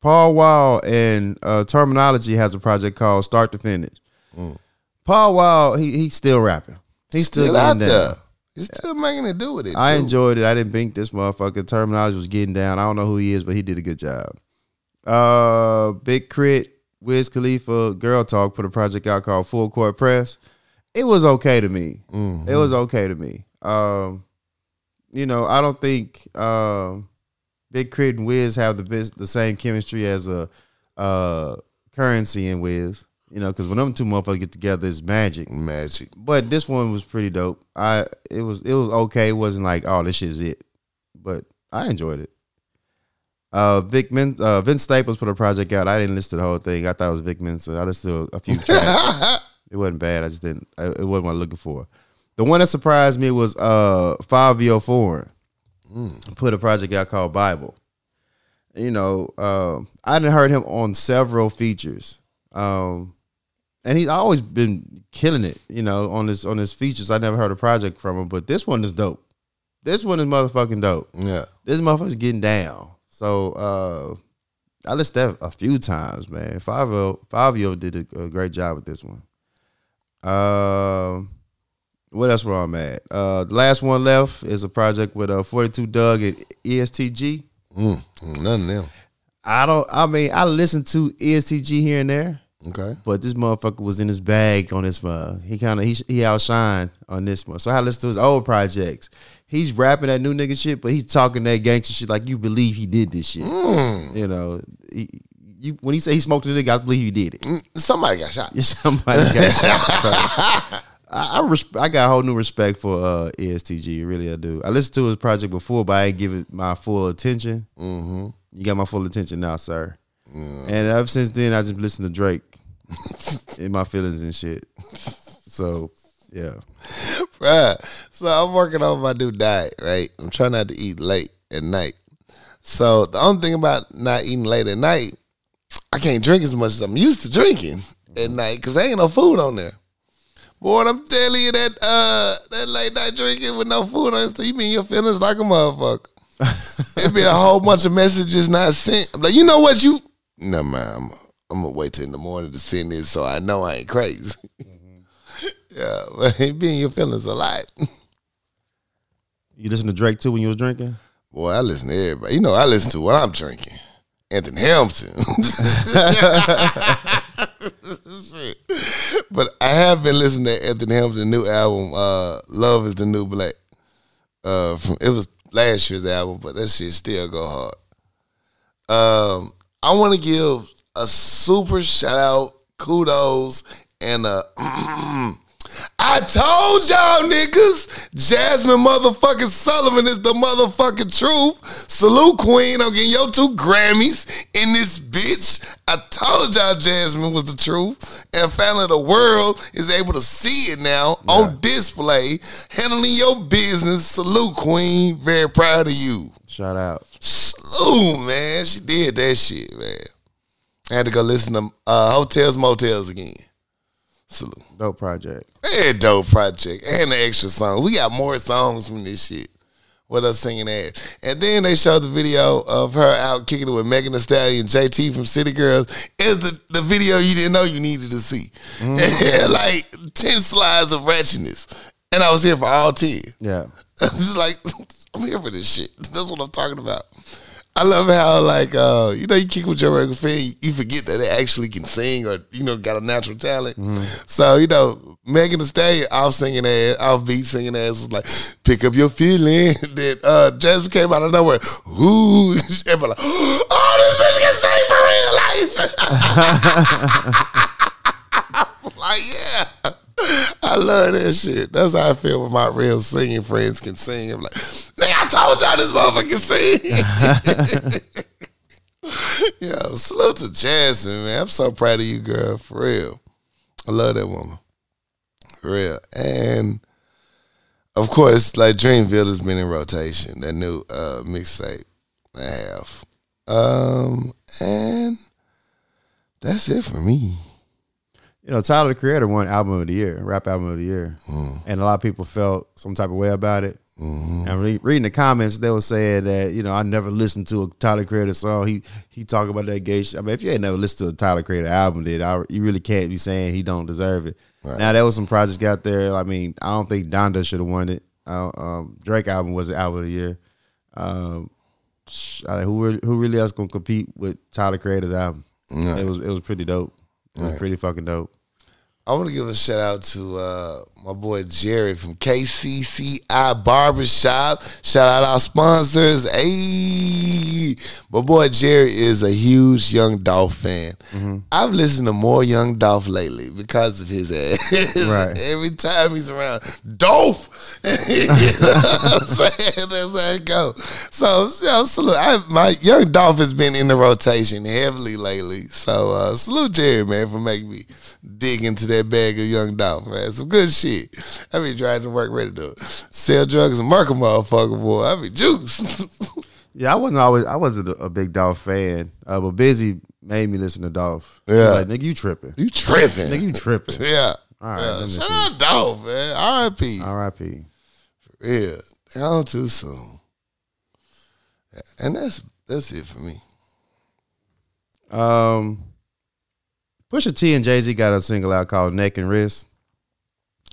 Paul Wall and uh, Termanology has a project called Start to Finish. Mm. Paul Wall, he he's still rapping. He's still, Still out there. You're still making it do with it. I too. enjoyed it. I didn't think this motherfucker Termanology was getting down. I don't know who he is, but he did a good job. Uh, Big K.R.I.T., Wiz Khalifa, Girl Talk put a project out called Full Court Press. It was okay to me. Mhm. It was okay to me. Um, you know, I don't think um, Big K.R.I.T. and Wiz have the best, the same chemistry as a uh, Curren$y and Wiz. You know, because when them two motherfuckers get together, it's magic magic. but this one was pretty dope. I it was it was okay. It wasn't like oh this shit is it, but I enjoyed it. Uh, Vic Min, uh, Vince Staples put a project out. I didn't listen to the whole thing. I thought it was Vic Mensa. I listened to a few tracks. it wasn't bad. I just didn't. I- It wasn't what I'm looking for. The one that surprised me was uh Fivio Foreign put a project out called Bible. You know, uh, I didn't heard him on several features. Um, and he's always been killing it, you know, on his on his features. I never heard a project from him, but this one is dope. This one is motherfucking dope. yeah. This motherfucker's getting down. So uh I listened that a few times, man. Five Five Yo did a, a, great job with this one. Um, what else where I'm at? Uh, the last one left is a project with uh, 42 Dugg and EST Gee. Mm, none of them. I don't. I mean, I listen to EST Gee here and there. Okay. But this motherfucker was in his bag on this one. He kind of he he outshined on this one. So I listen to his old projects. He's rapping that new nigga shit, but he's talking that gangster shit like you believe he did this shit. Mm. You know, he, you when he say he smoked a nigga, I believe he did it. Mm, somebody got shot. Somebody got shot. So, I I, resp- I got a whole new respect for uh, EST Gee. Really, I do. I listened to his project before, but I ain't give it my full attention. Mm-hmm. You got my full attention now, sir. Mm. And ever since then, I just listened to Drake in my feelings and shit. So yeah. Right. So I'm working on my new diet, right? I'm trying not to eat late at night. So the only thing about not eating late at night, I can't drink as much as I'm used to drinking at night because there ain't no food on there. Boy, I'm telling you that uh that late night drinking with no food on it, so you mean your feelings like a motherfucker. It'd be a whole bunch of messages not sent. I'm like, you know what you no man, I'm, I'm gonna wait till in the morning to send this so I know I ain't crazy. Mm-hmm. yeah, but it be in your feelings a lot. You listen to Drake too when you was drinking? Boy, I listen to everybody. You know, I listen to what I'm drinking. Anthony Hamilton. but I have been listening to Anthony Hamilton's new album, uh, Love is the New Black. Uh, from it was last year's album, but that shit still go hard. Um, I want to give a super shout out, kudos, and a I told y'all niggas, Jazmine motherfucking Sullivan is the motherfucking truth. Salute Queen, I'm getting your two Grammys in this bitch. I told y'all Jazmine was the truth. And finally the world is able to see it now yeah. on display. Handling your business. Salute Queen. Very proud of you. Shout out. Salute, man. She did that shit, man. I had to go listen to uh, Heaux Tales Mo' Tales again. Salute. Dope project. Very dope project. And the extra song. We got more songs from this shit. What us singing at. And then they showed the video of her out kicking it with Megan Thee Stallion, JT from City Girls. Is the, the video you didn't know you needed to see. Mm. like 10 slides of ratchetness. And I was here for all 10. Yeah. it's like, I'm here for this shit. That's what I'm talking about. I love how like uh, you know you kick with your regular fan, you forget that they actually can sing or you know got a natural talent. Mm-hmm. So you know Megan Thee Stallion off singing ass, off beat singing ass was like pick up your feeling. then uh, Jazmine came out of nowhere, ooh, everybody like, oh this bitch can sing for real life. like yeah. I love that shit. That's how I feel when my real singing friends can sing. I'm like, I told y'all this motherfucker sing. Yo, salute to Jazmine, man. I'm so proud of you, girl. For real. I love that woman. For real. And of course, like Dreamville has been in rotation, that new uh mixtape I have. Um, and that's it for me you know, Tyler the Creator won album of the year, rap album of the year, mm. and a lot of people felt some type of way about it. Mm-hmm. And re- reading the comments, they were saying that you know I never listened to a Tyler Creator song. He he talk about that gay shit. I mean, if you ain't never listened to a Tyler Creator album, then I, you really can't be saying he don't deserve it. Right. Now there was some projects out there. I mean, I don't think Donda should have won it. Uh, um, Drake album was the album of the year. Um, who who really else gonna compete with Tyler Creator's album? It was it was pretty dope. It was pretty fucking dope. I want to give a shout out to uh, my boy Jerry from KCCI Barbershop. Shout out our sponsors. Hey, my boy Jerry is a huge Young Dolph fan. Mm-hmm. I've listened to more Young Dolph lately because of his ass. Right. Every time he's around, Dolph. you know what I'm saying? That's how it goes. So, know, salute. I, my Young Dolph has been in the rotation heavily lately. So, uh, salute Jerry, man, for making me dig into that bag of Young Dolph, man. Some good shit. I be driving to work ready to sell drugs and murk a motherfucker, boy. I be juice. yeah, I wasn't always I wasn't a, big Dolph fan, uh, but Busy made me listen to Dolph. Yeah, like nigga, you tripping? You tripping? nigga, you tripping? yeah. All right. Yeah. Shout out Dolph, man. R.I.P. R.I.P. For real. Gone too soon. And that's that's it for me. Um, Pusha T and Jay Z got a single out called "Neck and Wrist."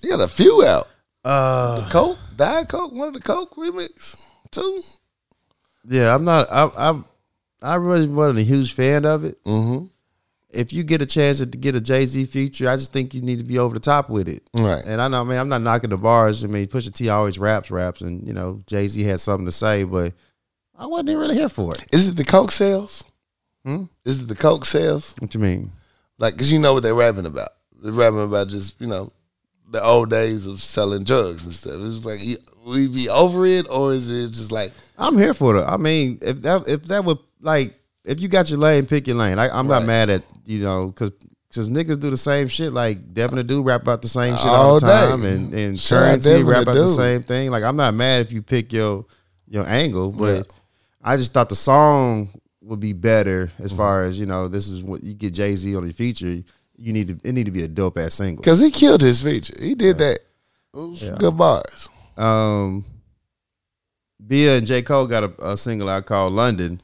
You got a few out. Uh, the Coke, Diet Coke, one of the Coke remix, too. yeah, I'm not. I, I'm. I really wasn't a huge fan of it. Mm-hmm. If you get a chance to get a Jay Z feature, I just think you need to be over the top with it. Right. And I know, I mean, I'm not knocking the bars. I mean, Pusha T always raps, raps, and you know, Jay Z had something to say, but I wasn't really here for it. Is it the Coke sales? Hmm? Is it the Coke sales? What you mean? Like, cause you know what they're rapping about. They're rapping about just you know the old days of selling drugs and stuff. It's like we be over it, or is it just like I'm here for it. I mean, if that if that would like if you got your lane, pick your lane. I, I'm not mad at you know because. Cause niggas do the same shit. Like Devin the Dude rap about the same shit all, All the time, day. and and out Curren$y rap about the same thing. Like I'm not mad if you pick your your angle, but Yeah. I just thought the song would be better as Mm-hmm. far as you know. This is what you get Jay Z on your feature. You need to it need to be a dope ass single. because he killed his feature. He did that. It was Yeah. good bars. Um, Bia and J Cole got a, a single out called London,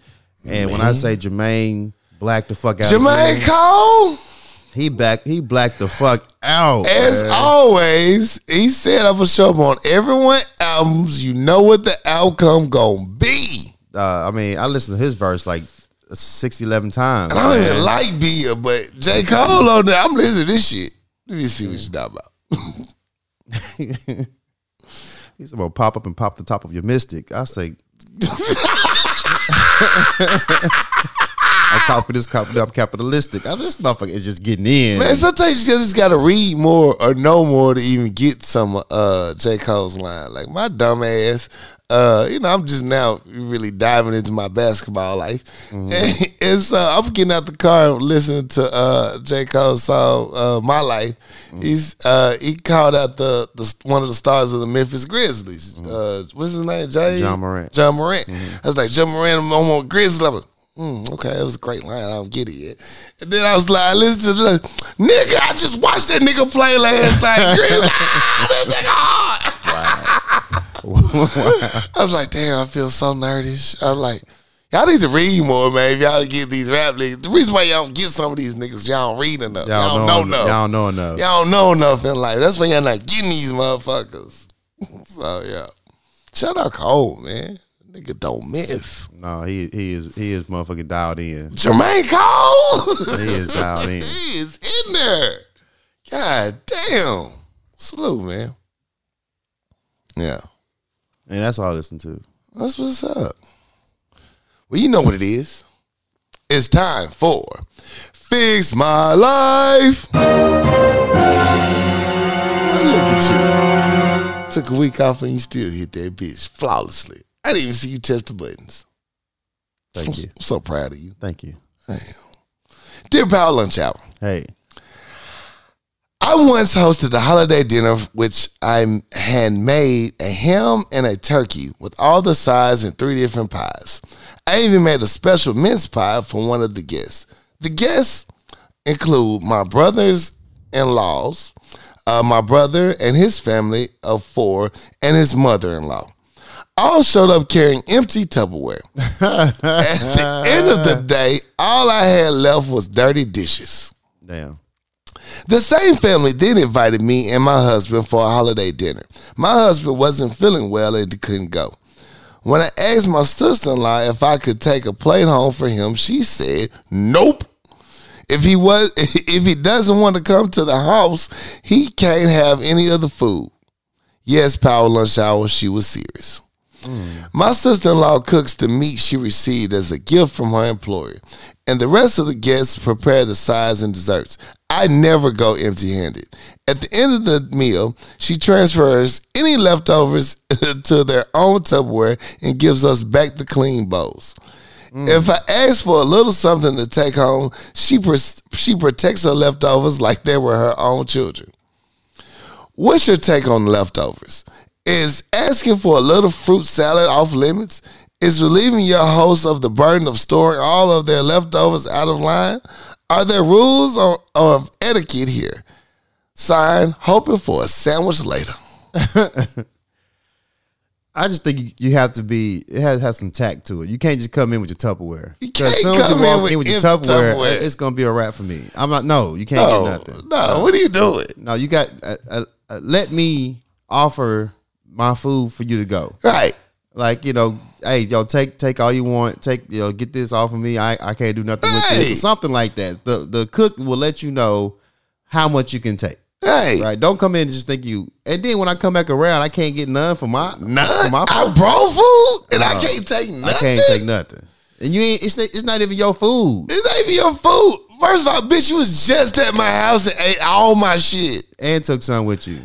and when I say Jermaine black the fuck out, Jermaine me, Cole, he back he blacked the fuck out. as man. always, he said I'm gonna show up on everyone albums. You know what the outcome gonna be. Uh, I mean, I listened to his verse like 60, 11 times. I don't even like Bia, but J. Cole on there, I'm listening to this shit. Let me see what you talking about. He's about pop up and pop the top of your mystic. I say. I'm copy this, copy I'm capitalistic. I'm this motherfucker is just getting in. Man, sometimes you just gotta read more or know more to even get some uh J. Cole's line. Like my dumb ass, uh, you know, I'm just now really diving into my basketball life. Mm-hmm. And, and so I'm getting out the car listening to uh J. Cole's song, uh, My Life. Mm-hmm. He's uh he called out the, the one of the stars of the Memphis Grizzlies. Uh what's his name? Jay? Mm-hmm. Ja Morant. Ja Morant. I was like, Ja Morant, I'm on Grizzlies. Mm, okay, that was a great line. I don't get it yet. And then I was like, listen to the nigga. I just watched that nigga play last night. Grizzlies, ah, that nigga hard. I was like, damn, I feel so nerdish. I was like, y'all need to read more, man. If y'all get these rap niggas. The reason why y'all don't get some of these niggas, y'all don't read enough. Y'all, don't know enough. Y'all don't know enough. Y'all don't know enough in life. That's why y'all not getting these motherfuckers. so yeah, shout out Cole, man. Nigga don't miss. No, he he is he is motherfucking dialed in. Jermaine Cole. He is dialed in. he is in there. God damn. Salute, man. Yeah. And that's all I listen to. That's what's up. Well, you know what it is. It's time for Fix My Life. Look at you. Took a week off and you still hit that bitch flawlessly. I didn't even see you test the buttons. Thank you. I'm so proud of you. Thank you. Dear Power Lunch Hour. Hey. I once hosted a holiday dinner which I had made a ham and a turkey with all the sides and three different pies. I even made a special mince pie for one of the guests. The guests include my brothers in laws, uh, my brother and his family of four, and his mother in law. All showed up carrying empty Tupperware. At the end of the day, all I had left was dirty dishes. Damn. The same family then invited me and my husband for a holiday dinner. My husband wasn't feeling well and couldn't go. When I asked my sister in law if I could take a plate home for him, she said, Nope. If he was if he doesn't want to come to the house, he can't have any of the food. Yes, power lunch hour, she was serious. My sister in law cooks the meat she received as a gift from her employer, and the rest of the guests prepare the sides and desserts. I never go empty handed. At the end of the meal, she transfers any leftovers to their own Tupperware and gives us back the clean bowls. Mm. If I ask for a little something to take home, she she protects her leftovers like they were her own children. What's your take on leftovers? Is asking for a little fruit salad off limits? Is relieving your host of the burden of storing all of their leftovers out of line? Are there rules or, or of etiquette here? Sign, hoping for a sandwich later. I just think you, have to be. It has has some tact to it. You can't just come in with your Tupperware. You can't as soon as come you in with in with your Tupperware, Tupperware. it's gonna be a wrap for me. I'm not. No, you can't No, get nothing. no. What are you doing? No, you got. Uh, uh, uh, let me offer my food for you to go. Right. Like you know, hey, yo, take take all you want. Take you know, get this off of me. I, I can't do nothing with this. Something like that. The the cook will let you know how much you can take. Hey. Right? Don't come in and just think you. And then when I come back around, I can't get none for my None. For my I food. brought food and I can't take nothing. I can't take nothing. And you ain't. It's it's not even your food. This ain't even your food. First of all, bitch, you was just at my house and ate all my shit. And took some with you.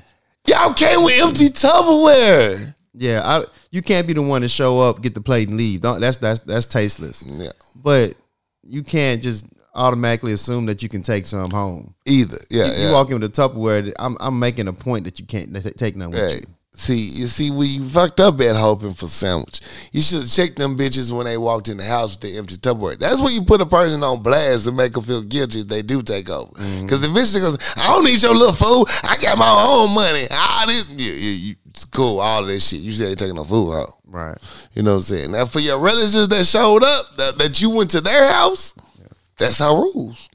Y'all came with empty Tupperware. Yeah, I, you can't be the one to show up, get the plate, and leave. Don't, that's that's that's tasteless. Yeah. But you can't just automatically assume that you can take some home. Either. Yeah. You, yeah. you walk in with a Tupperware. I'm I'm making a point that you can't take none with Hey, you. See, you see, we fucked up at hoping for sandwich. You should have checked them bitches when they walked in the house with the empty Tupperware. That's when you put a person on blast and make them feel guilty if they do take over. Mm-hmm. Because eventually goes, I don't need your little food. I got my own money. All this, yeah, yeah, you, it's cool. All of this shit. You said ain't taking no food home. Right. You know what I'm saying? Now for your relatives that showed up, that, that you went to their house, that's our rules.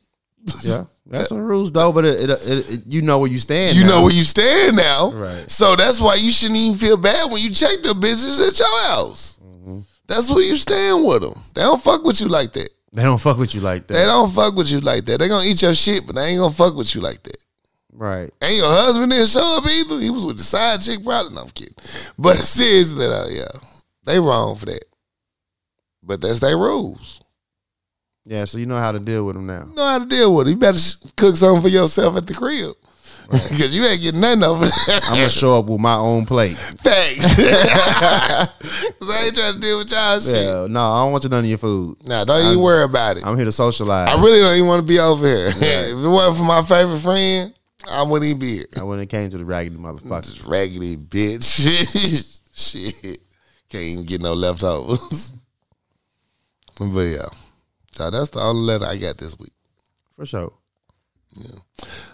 Yeah. That's the rules though. But it, it, it, it- you know where you stand. You now. know where you stand now. Right. So that's why you shouldn't even feel bad when you check the business at your house. Mm-hmm. That's where you stand with them. They don't fuck with you like that. they don't fuck with you like that. They don't fuck with you like that. They gonna eat your shit, but they ain't gonna fuck with you like that. Right. And your husband didn't show up either. He was with the side chick, probably. No, I'm kidding. But seriously, though, yeah, they wrong for that. But that's their rules. Yeah. So you know how to deal with them now. You know how to deal with it. You better cook something for yourself at the crib. Because you ain't getting nothing over there. I'm gonna show up with my own plate. Facts. 'Cause I ain't trying to deal with y'all shit. Yeah. No, I don't want you none of your food. Nah, don't even I'm- worry about it. I'm here to socialize. I really don't even want to be over here. if it wasn't for my favorite friend, I wouldn't even be here. I when it came to the raggedy motherfucker. Just raggedy bitch. Shit. Can't even get no leftovers. but yeah. So that's the only letter I got this week. For sure. Yeah.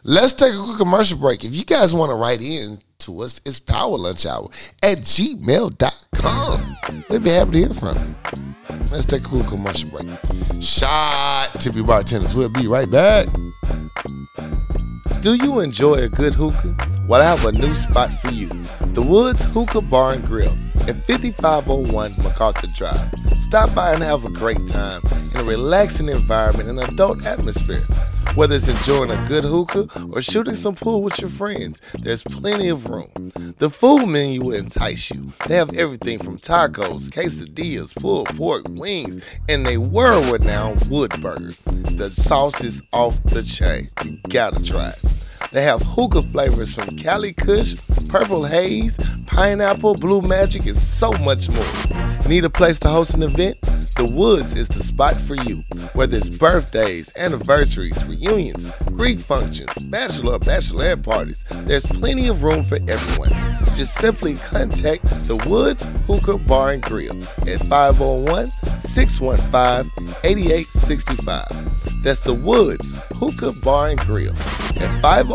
Let's take a quick commercial break. If you guys want to write in to us, it's power lunch hour at gmail.com. We'd be happy to hear from you. Let's take a quick commercial break. Shot Tippy Bartenders. We'll be right back. Do you enjoy a good hookah? Well, I have a new spot for you. The Woods Hookah Bar and Grill at 5501 MacArthur Drive. Stop by and have a great time in a relaxing environment and adult atmosphere. Whether it's enjoying a good hookah or shooting some pool with your friends, there's plenty of room. The food menu will entice you. They have everything from tacos, quesadillas, pulled pork, wings, and they world renowned wood burger. The sauce is off the chain. You gotta try it. They have hookah flavors from Cali Kush, Purple Haze, Pineapple, Blue Magic, and so much more. Need a place to host an event? The Woods is the spot for you. Whether it's birthdays, anniversaries, reunions, Greek functions, bachelor or bachelorette parties, there's plenty of room for everyone. Just simply contact the Woods Hookah Bar and Grill at 501 615 8865. That's the Woods Hookah Bar and Grill at 501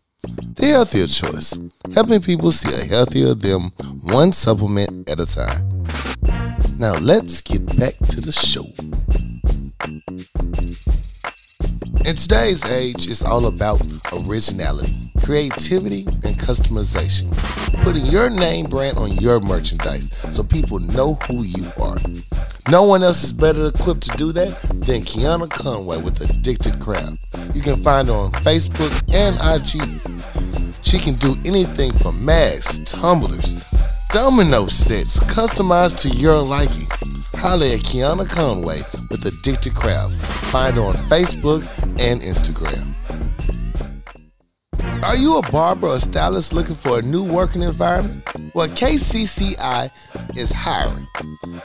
The healthier choice, helping people see a healthier them one supplement at a time. Now let's get back to the show. In today's age, it's all about originality, creativity, and customization. Putting your name brand on your merchandise so people know who you are. No one else is better equipped to do that than Kiana Conway with Addicted Craft. You can find her on Facebook and IG. She can do anything from masks, tumblers, domino sets, customized to your liking. Holla at Kiana Conway with Addicted Craft. Find her on Facebook and Instagram. Are you a barber or stylist looking for a new working environment? Well, KCCI is hiring.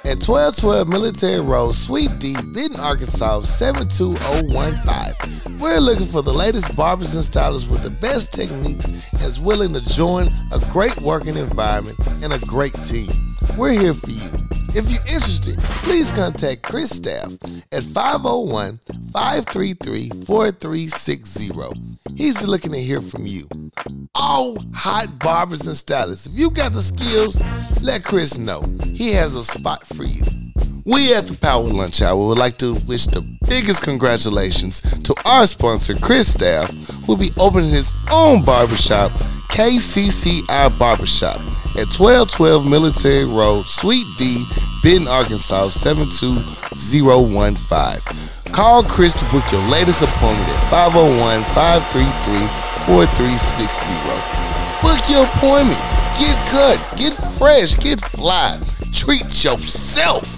at 1212 Military Road, Suite D, Benton, Arkansas 72015. We're looking for the latest barbers and stylists with the best techniques and willing to join a great working environment and a great team. We're here for you. If you're interested, please contact Chris Staff at 501 533 4360. He's looking to hear from you. All hot barbers and stylists, if you got the skills, let Chris know. He has a spot for you. We at the Power Lunch Hour would like to wish the biggest congratulations to our sponsor, Chris Staff, who will be opening his own barbershop, KCCI Barbershop, at 1212 Military Road, Suite D, Benton, Arkansas 72015. Call Chris to book your latest appointment at 501 533 4360. Book your appointment. Get cut, get fresh, get fly. Treat yourself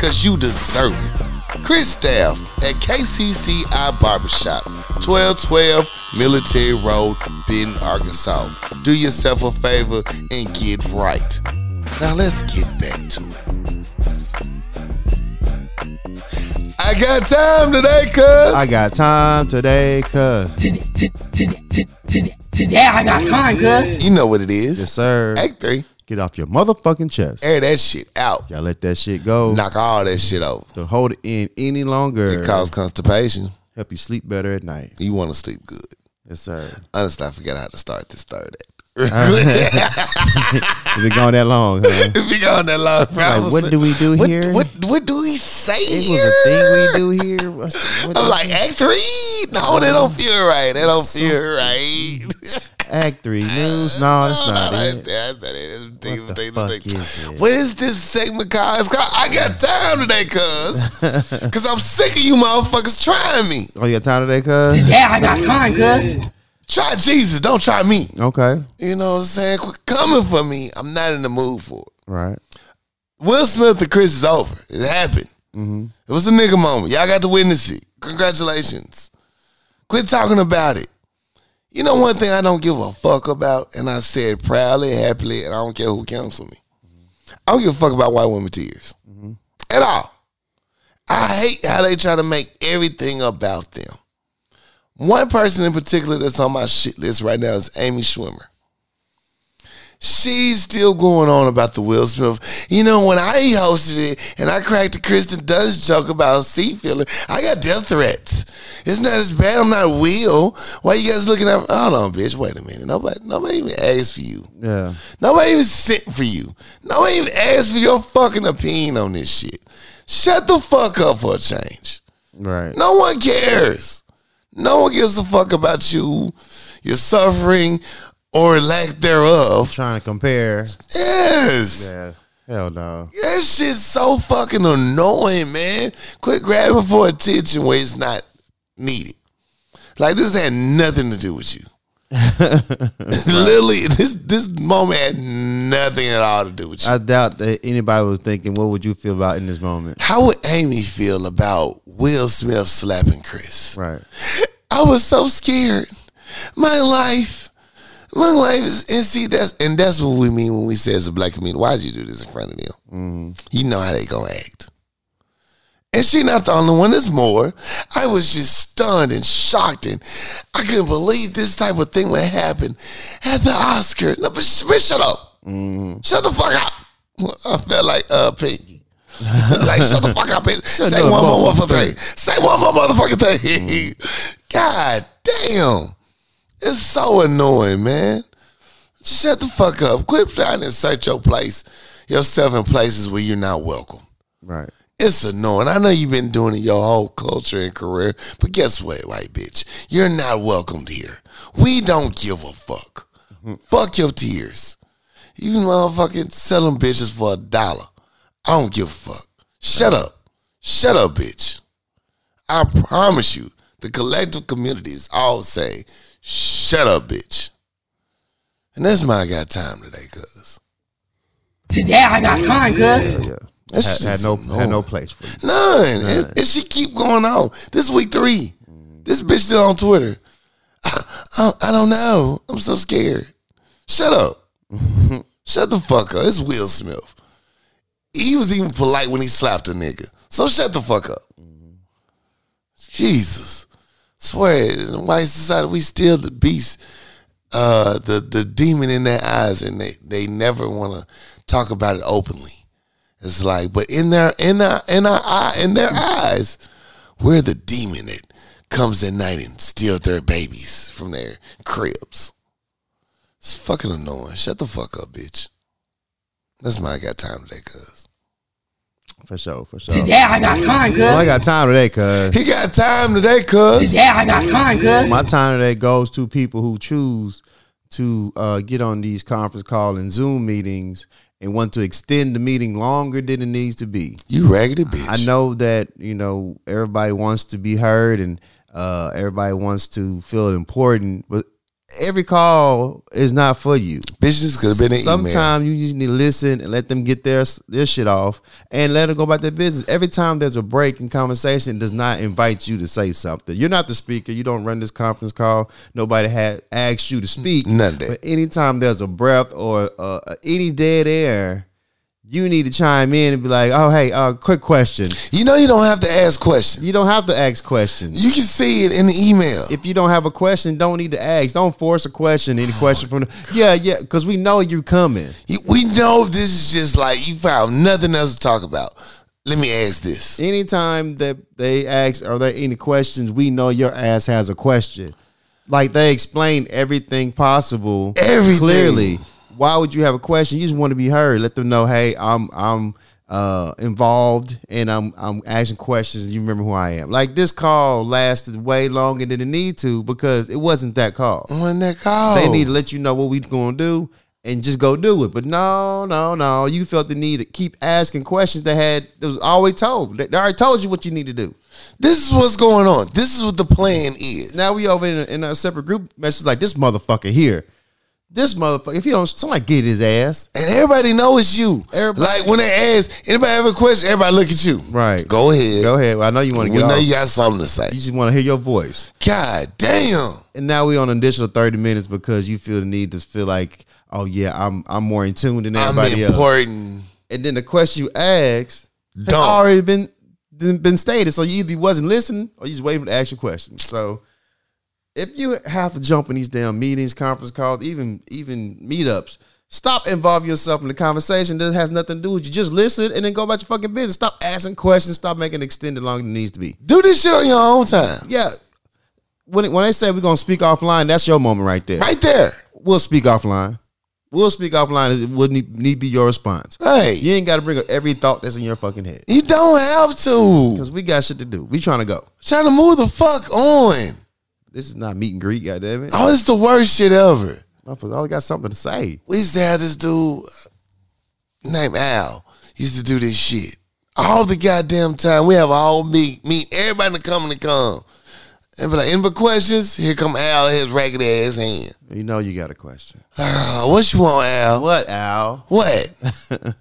because you deserve it. Chris Staff at KCCI Barbershop, 1212 Military Road, Benton, Arkansas. Do yourself a favor and get right. Now let's get back to it. I got time today, cuz. I got time today, cuz. Today, today, today, today I got time, cuz. You know what it is. Yes, sir. Act three. Get off your motherfucking chest. Air that shit out. Y'all let that shit go. Knock all that shit over. To hold it in any longer. It causes constipation. Help you sleep better at night. You want to sleep good. Yes, sir. Honestly, I forgot how to start this third act. Uh-huh. It's been going that long, huh? if you going that long, bro, Like, what do we do what, here? What what do we say It here? was a thing we do here. What I'm like act three. No, that don't feel right. That don't feel right. Act three news. No, that's No, not no, it. That's, that's. That's- What the think- fuck think- is it? What is this segment called? It's called I got time today, cuz. Cause I'm sick of you motherfuckers trying me. Oh, you got time today, cuz? Yeah, I got time, cuz. Try Jesus, don't try me. Okay. You know what I'm saying? Quit coming for me. I'm not in the mood for it. Right. Will Smith and Chris is over. It happened. Mm-hmm. It was a nigga moment. Y'all got to witness it. Congratulations. Quit talking about it. You know one thing I don't give a fuck about, and I said proudly, happily, and I don't care who counsel me. I don't give a fuck about white women tears mm-hmm. at all. I hate how they try to make everything about them. One person in particular that's on my shit list right now is Amy Schumer. She's still going on about the Will Smith. You know, when I hosted it and I cracked the Kirsten Dunst joke about seat filler, I got death threats. It's not as bad. I'm not Will. Why you guys looking at? Hold on, bitch. Wait a minute. Nobody, nobody even asked for you. Yeah. Nobody even sent for you. Nobody even asked for your fucking opinion on this shit. Shut the fuck up for a change. Right. No one cares. No one gives a fuck about you, your suffering, or lack thereof. Trying to compare. Yes. Yeah. Hell no. That shit's so fucking annoying, man. Quit grabbing for attention where it's not needed. Like this had nothing to do with you. Literally, this this moment had nothing at all to do with you. I doubt that anybody was thinking, what would you feel about in this moment? How would Amy feel about Will Smith slapping Chris? Right. I was so scared. My life, my life is, and see that's and that's what we mean when we say as a black community. Why'd you do this in front of them? Mm-hmm. You know how they gonna act. And she not the only one. There's more. I was just stunned and shocked, and I couldn't believe this type of thing would happen at the Oscar. No, but, but shut up. Mm-hmm. Shut the fuck up. I felt like uh Piggy. like shut the fuck up and say one more motherfucker. motherfucking thing. Say one more motherfucking thing. Mm-hmm. God damn. It's so annoying, man. Shut the fuck up. Quit trying to insert your place, yourself in places where you're not welcome. Right. It's annoying. I know you've been doing it your whole culture and career, but guess what, white bitch? You're not welcomed here. We don't give a fuck. Fuck your tears. You motherfucking sell them bitches for a dollar. I don't give a fuck. Shut up. Shut up, bitch. I promise you, the collective community is all saying, shut up, bitch. And that's my I got time today, cuz. Today I got time, cuz. Yeah. That Had, had no annoying. had no place for you. None. And, and she keep going on. This week three. This bitch still on Twitter. I, I, I don't know. I'm so scared. Shut up. Shut the fuck up. It's Will Smith. he was even polite when he slapped a nigga. So shut the fuck up. Mm-hmm. Jesus. Swear, white society, we still the beast, uh, the the demon in their eyes, and they they never want to talk about it openly. It's like, but in their in our in our eye in their eyes, we're the demon that comes at night and steals their babies from their cribs. It's fucking annoying. Shut the fuck up, bitch. That's my I got time today, cuz. For sure, for sure. Today I got time, Well, I got time today, cuz. He got time today, cuz. Today I got time, cuz. My time today goes to people who choose to uh, get on these conference call and Zoom meetings and want to extend the meeting longer than it needs to be. You raggedy bitch. I know that you know everybody wants to be heard and uh, everybody wants to feel important, but every call is not for you. Bitches could have been an email. Sometimes you just need to listen and let them get their their shit off and let them go about their business. Every time there's a break in conversation, it does not invite you to say something. You're not the speaker. You don't run this conference call. Nobody had asked you to speak. None. But anytime there's a breath or uh, any dead air, you need to chime in and be like, "Oh, hey, uh, quick question." You know you don't have to ask questions. You don't have to ask questions. You can see it in the email. If you don't have a question, don't need to ask. Don't force a question. Any question from the yeah, yeah, because we know you're coming. We know this is just like you found nothing else to talk about. Let me ask this. anytime that they ask, are there any questions? We know your ass has a question. Like they explain everything possible, Everything. clearly. Why would you have a question? You just want to be heard. Let them know, hey, I'm I'm uh, involved and I'm I'm asking questions. And you remember who I am. Like this call lasted way longer than it need to because it wasn't that call. When that call, They need to let you know what we gonna do and just go do it. But no, no, no. You felt the need to keep asking questions that had that was always told. They already told you what you need to do. This is what's going on. This is what the plan is. Now we over in a, in a separate group message like this motherfucker here. This motherfucker, if he don't, somebody get his ass. And everybody know it's you. Everybody- like when they ask, anybody have a question, everybody look at you. Right. Go ahead. Go ahead. Well, I know you want to We get know off. you got something to say. You just want to hear your voice. God damn. And now we on an additional thirty minutes because you feel the need to feel like, oh yeah, I'm I'm more in tune than I'm everybody else. important. And then the question you ask has Dumb. already been been been stated. So you either wasn't listening or you just waiting to ask your question. So if you have to jump in these damn meetings, conference calls, even even meetups, stop involving yourself in the conversation that has nothing to do with you. Just listen and then go about your fucking business. Stop asking questions. Stop making it extended longer than it needs to be. Do this shit on your own time. Yeah. When it, when they say we're gonna speak offline, that's your moment right there. Right there. We'll speak offline. We'll speak offline. It would need, need be your response. Hey. You ain't got to bring up every thought that's in your fucking head. You don't have to. Because we got shit to do. We trying to go. Trying to move the fuck on. This is not meet and greet, goddamn it. Oh, it's the worst shit ever. I always got something to say. We used to have this dude named Al. Used to do this shit all the goddamn time. We have all meet, meet everybody to come and come. And be like, any questions? Here come Al in his ragged ass hand. You know you got a question. Ah, what you want, Al? What, Al? What?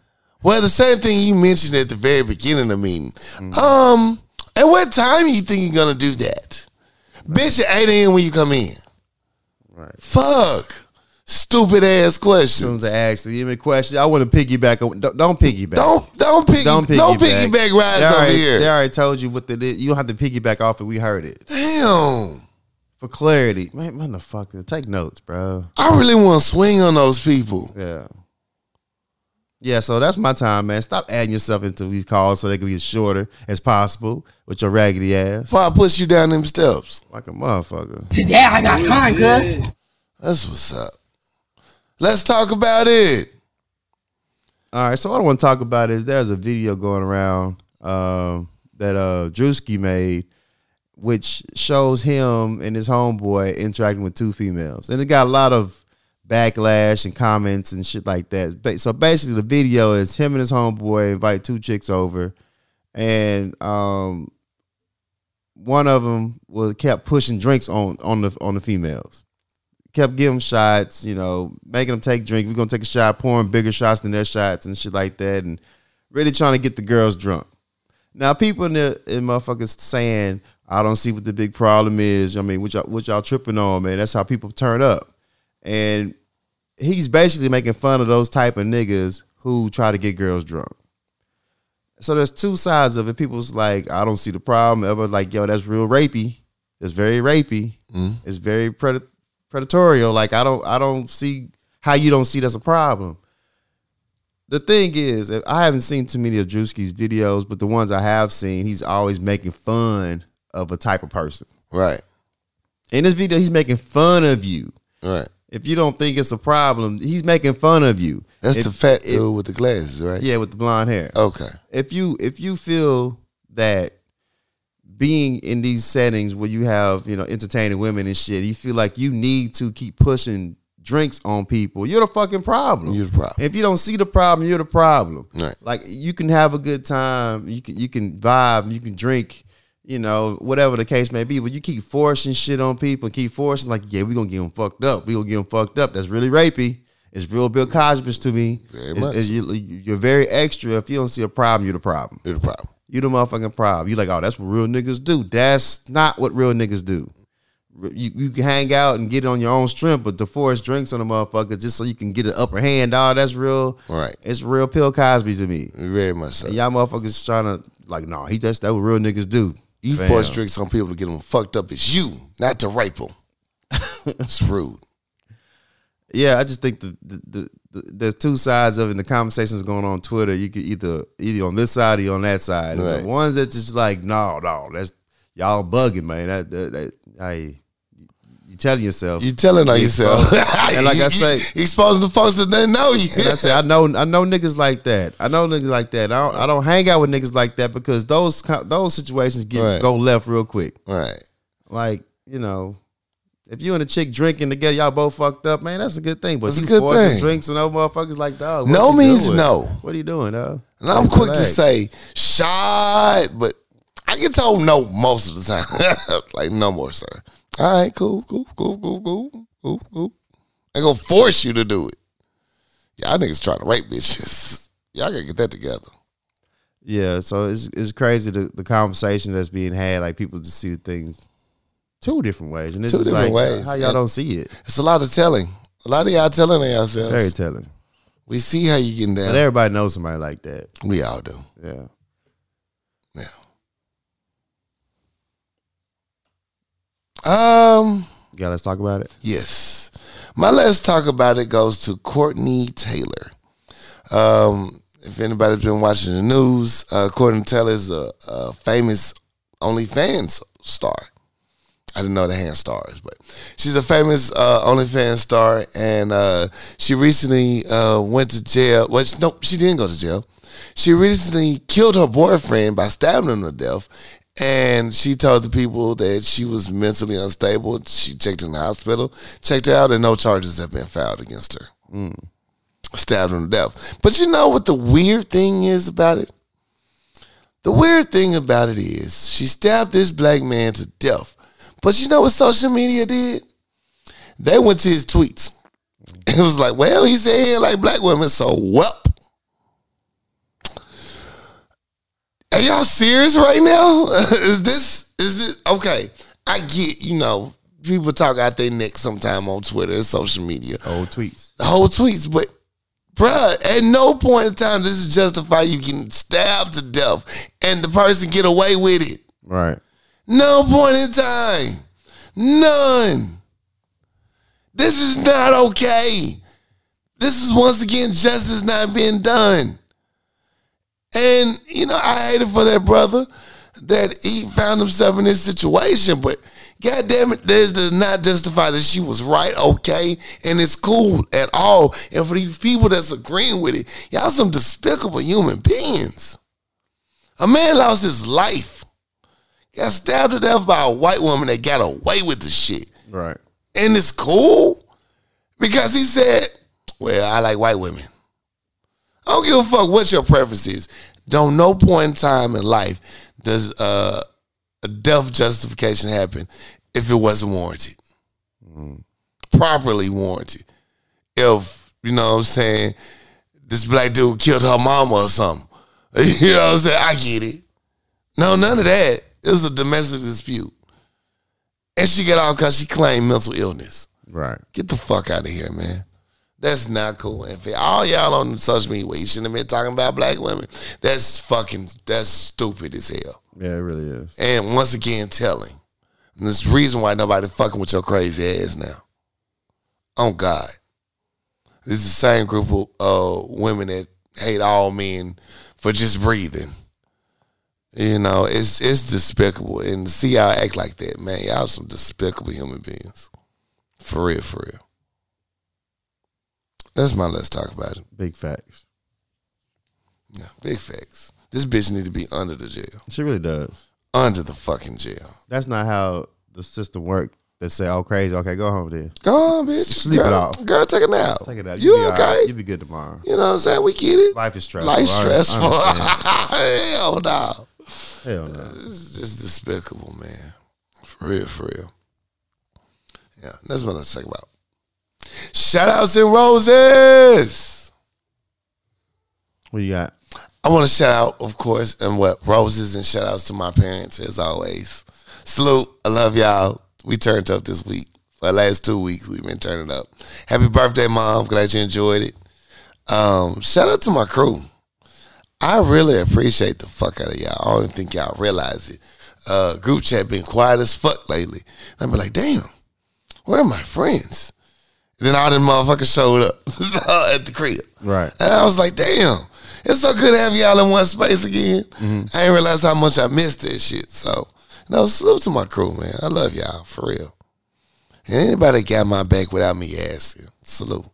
well, the same thing you mentioned at the very beginning of the meeting. Um, at what time you think you're gonna do that? Bitch, at 8 a.m. when you come in. Right. Fuck. Stupid ass questions. To ask you any question, I want to piggyback. on- Don't, don't piggyback. Don't don't piggy Don't don't piggyback. piggyback rides They over already, here. They already told you what the You don't have to piggyback off it. We heard it. Damn. For clarity. Man, motherfucker. Take notes, bro. I really want to swing on those people. Yeah. Yeah, so that's my time, man. Stop adding yourself into these calls so they can be as shorter as possible with your raggedy ass. Before I push you down them steps. Like a motherfucker. Today I got time, cuz. That's what's up. Let's talk about it. All right, so what I want to talk about is there's a video going around um, that uh, Drewski made, which shows him and his homeboy interacting with two females, and it got a lot of backlash and comments and shit like that. So basically, the video is him and his homeboy invite two chicks over, and um, one of them was kept pushing drinks on on the on the females kept giving shots, you know, making them take drink. We're gonna take a shot, pouring bigger shots than their shots and shit like that, and really trying to get the girls drunk. Now, people in the in motherfuckers saying, I don't see what the big problem is. I mean, what y'all, what y'all tripping on, man? That's how people turn up. And he's basically making fun of those type of niggas who try to get girls drunk. so there's two sides of it. People's like, I don't see the problem. Ever like, yo, that's real rapey. Mm-hmm. It's very rapey. It's very pred- predatorial. Like I don't, I don't see how you don't see that's a problem. The thing is, I haven't seen too many of Drewski's videos, but the ones I have seen, he's always making fun of a type of person. Right. In this video, he's making fun of you. Right. If you don't think it's a problem, he's making fun of you. That's If- the fat if- dude with the glasses, right? Yeah, with the blonde hair. Okay. If you if you feel that being in these settings where you have you know entertaining women and shit, you feel like you need to keep pushing drinks on people. You're the fucking problem. You're the problem. If you don't see the problem, you're the problem. Right. Like you can have a good time, you can you can vibe, you can drink, you know, whatever the case may be. But you keep forcing shit on people, and keep forcing like, yeah, we gonna get them fucked up. We gonna get them fucked up. That's really rapey. It's real Bill Cosby to me. It's- it's- you, you're very extra. If you don't see a problem, you're the problem. You're the problem. You the motherfucking problem. You like, oh, that's what real niggas do. That's not what real niggas do. You, you can hang out and get it on your own strength, but to force drinks on a motherfucker just so you can get an upper hand, dog, that's real. Right. It's real Bill Cosby to me. Very much so. And y'all motherfuckers trying to like, no, he that's that what real niggas do. You Fam. force drinks on people to get them fucked up. It's you, not to rape them. it's rude. Yeah, I just think the, the, the, the there's two sides of it. And the conversations going on Twitter. You could either either on this side or on that side. Right. The ones that just like, no, no, that's y'all bugging, man. That, that, that I, telling yourself. You telling on yourself. and like I say- you exposing the folks that didn't know you. I say I know I know niggas like that. I know niggas like that. I don't, I don't hang out with niggas like that because those those situations get Right. go left real quick. right. Like you know, if you and a chick drinking together, y'all both fucked up, man. That's a good thing. But That's a you good thing. drinks and those motherfuckers like dog. No means doing? no. What are you doing, dog? And I'm quick to say shot, but I get told no most of the time. like no more, sir. All right, cool, cool, cool, cool, cool, cool, cool. I gonna force you to do it. Y'all niggas trying to rape bitches. Y'all gotta get that together. Yeah, so it's it's crazy the, the conversation that's being had. Like people just see things two different ways, and it's Two different like, ways. How y'all And- don't see it? It's a lot of telling. A lot of y'all telling on yourselves. Very telling. we see how you getting But down. everybody knows somebody like that. We all do. Yeah. Um. Yeah, let's talk about it. Yes. My let's talk about it goes to Courtney Tailor. Um, if anybody's been watching the news, uh, Courtney Tailor is a, a famous OnlyFans star. I didn't know the hand stars, but she's a famous uh, OnlyFans star, and uh, she recently uh, went to jail. Well, she, no, she didn't go to jail. She recently killed her boyfriend by stabbing him to death, and she told the people that she was mentally unstable. She checked in the hospital, checked her out, and no charges have been filed against her. Mm. Stabbed him to death. But you know what the weird thing is about it? The weird thing about it is she stabbed this black man to death. But you know what social media did? They went to his tweets. It was like, well, he said he like black women, so whelp. Are y'all serious right now? is this is it okay? I get, you know, people talk out their neck sometime on Twitter and social media. Old tweets. Whole tweets, but bruh, at no point in time does this justify you getting stabbed to death and the person get away with it. Right. No point in time. None. This is not okay. This is once again justice not being done. And, you know, I hate it for that brother that he found himself in this situation, but God damn it, this does not justify that she was right, okay, and it's cool at all. And for these people that's agreeing with it, y'all some despicable human beings. A man lost his life got stabbed to death by a white woman that got away with the shit. Right. And it's cool because he said, Well, I like white women. I don't give a fuck what your preference is. Don't no point in time in life does uh, a death justification happen if it wasn't warranted. Properly warranted. If, you know what I'm saying, this black dude killed her mama or something. You know what I'm saying? I get it. No, none of that. It was a domestic dispute. And she got out because she claimed mental illness. Right. Get the fuck out of here, man. That's not cool. And for all y'all on social media, you shouldn't have been talking about black women. That's fucking. That's stupid as hell. Yeah, it really is. And once again, telling. And there's the reason why nobody fucking with your crazy ass now. Oh God. This is the same group of uh, women that hate all men for just breathing. You know, it's it's despicable. And to see y'all act like that, man, y'all some despicable human beings. For real, for real. That's my let's talk about it. Big facts. Yeah, big facts. This bitch needs to be under the jail. She really does. Under the fucking jail. That's not how the system works. They say, "Oh, crazy. Okay, go home then. Go home, bitch. Sleep it girl, off. Girl, take a nap. Take it out. You, be okay? right. You be good tomorrow. You know what I'm saying? We get it. Life is stressful. Life's I stressful. Hell no. Hell no. It's just despicable, man. For real, for real. Yeah, that's what let's talk about. Shout outs and roses. What you got? I want to shout out, of course, and what roses and shout outs to my parents as always. Salute. I love y'all. We turned up this week. For the last two weeks, we've been turning up. Happy birthday, mom. Glad you enjoyed it. Um, shout out to my crew. I really appreciate the fuck out of y'all. I don't even think y'all realize it. Uh, group chat been quiet as fuck lately. And I be like, damn, where are my friends? Then all them motherfuckers showed up at the crib. Right. And I was like, damn, it's so good to have y'all in one space again. Mm-hmm. I didn't realize how much I missed this shit. So, no, salute to my crew, man. I love y'all, for real. And anybody got my back without me asking, salute.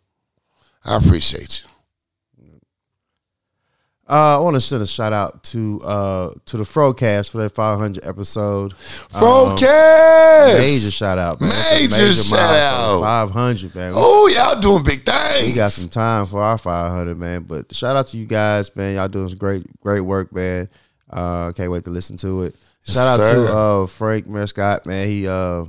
I appreciate you. Uh, I want to send a shout out to uh to the Frocast for that 500 episode. Frocast! Major shout out, man. A Major shout out. 500, man. Oh, y'all doing big things. We got some time for our 500, man. But shout out to you guys, man. Y'all doing some great, great work, man. Uh, can't wait to listen to it. Yes, Shout out to uh, Frank Scott, man. He uh,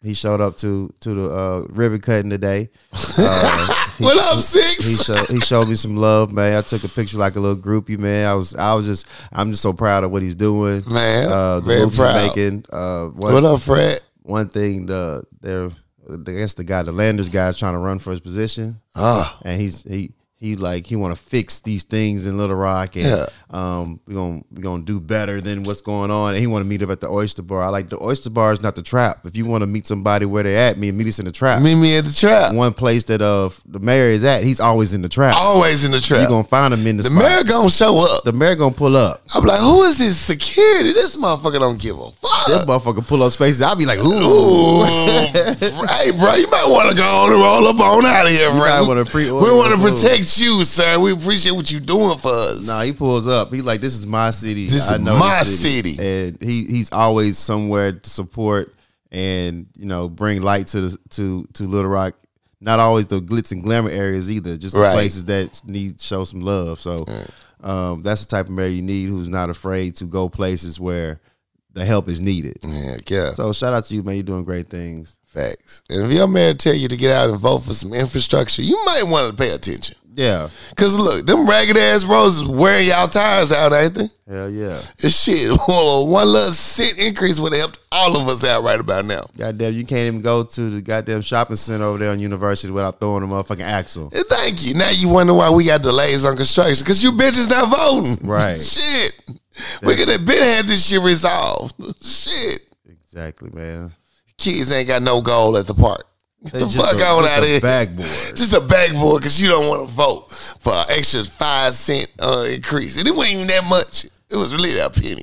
he showed up to to the uh, ribbon cutting today. He- What up, he- Six? He showed he showed me some love, man. I took a picture like a little groupie, man. I was I was just I'm just so proud of what he's doing, Man, Uh, the very proud. making. Uh, one, What up, Fred? one thing the there, I guess the guy, the Landers guy, is trying to run for his position Ah, and he's he he like he want to fix these things in Little Rock, and Yeah. um we gonna we gonna do better than what's going on. And he want to meet up at the Oyster Bar. I like the Oyster Bar is not the trap. If you want to meet somebody where they're at, me and meet us in the trap. meet me at the trap. One place that uh the mayor is at, he's always in the trap. Always in the trap. you gonna find him in the, the spot. mayor gonna show up. the mayor gonna pull up. I'm like, who is this security? This motherfucker don't give a fuck. This motherfucker pull up spaces. I'll be like, ooh. Ooh, hey, bro, you might want to go on and roll up on out of here, bro. we want to your food. you, sir. We appreciate what you doing for us. Nah, he pulls up. He like, this is my city. This I is know my this city. and he he's always somewhere to support and you know bring light to the to to Little Rock. Not always the glitz and glamour areas either. Just the Right. places that need to show some love. So um, that's the type of mayor you need who's not afraid to go places where the help is needed. Yeah, yeah. So shout out to you, man. You're doing great things. Facts. And if your mayor tell you to get out and vote for some infrastructure, you might want to pay attention. Yeah, Cause look, them ragged ass roads is wearing y'all tires out, ain't they? hell yeah. This shit, one little cent increase would have helped all of us out right about now. Goddamn, you can't even go to the goddamn shopping center over there on University without throwing a motherfucking axle. And thank you. Now you wonder why we got delays on construction because you bitches not voting. Right. Shit. We could have been had this shit resolved. Shit. Exactly, man. Kids ain't got no goal at the park. They the fuck a- on out of a here. Backboard. Just a backboard because you don't want to vote for an extra five cent uh, increase. And it wasn't even that much. It was really a penny.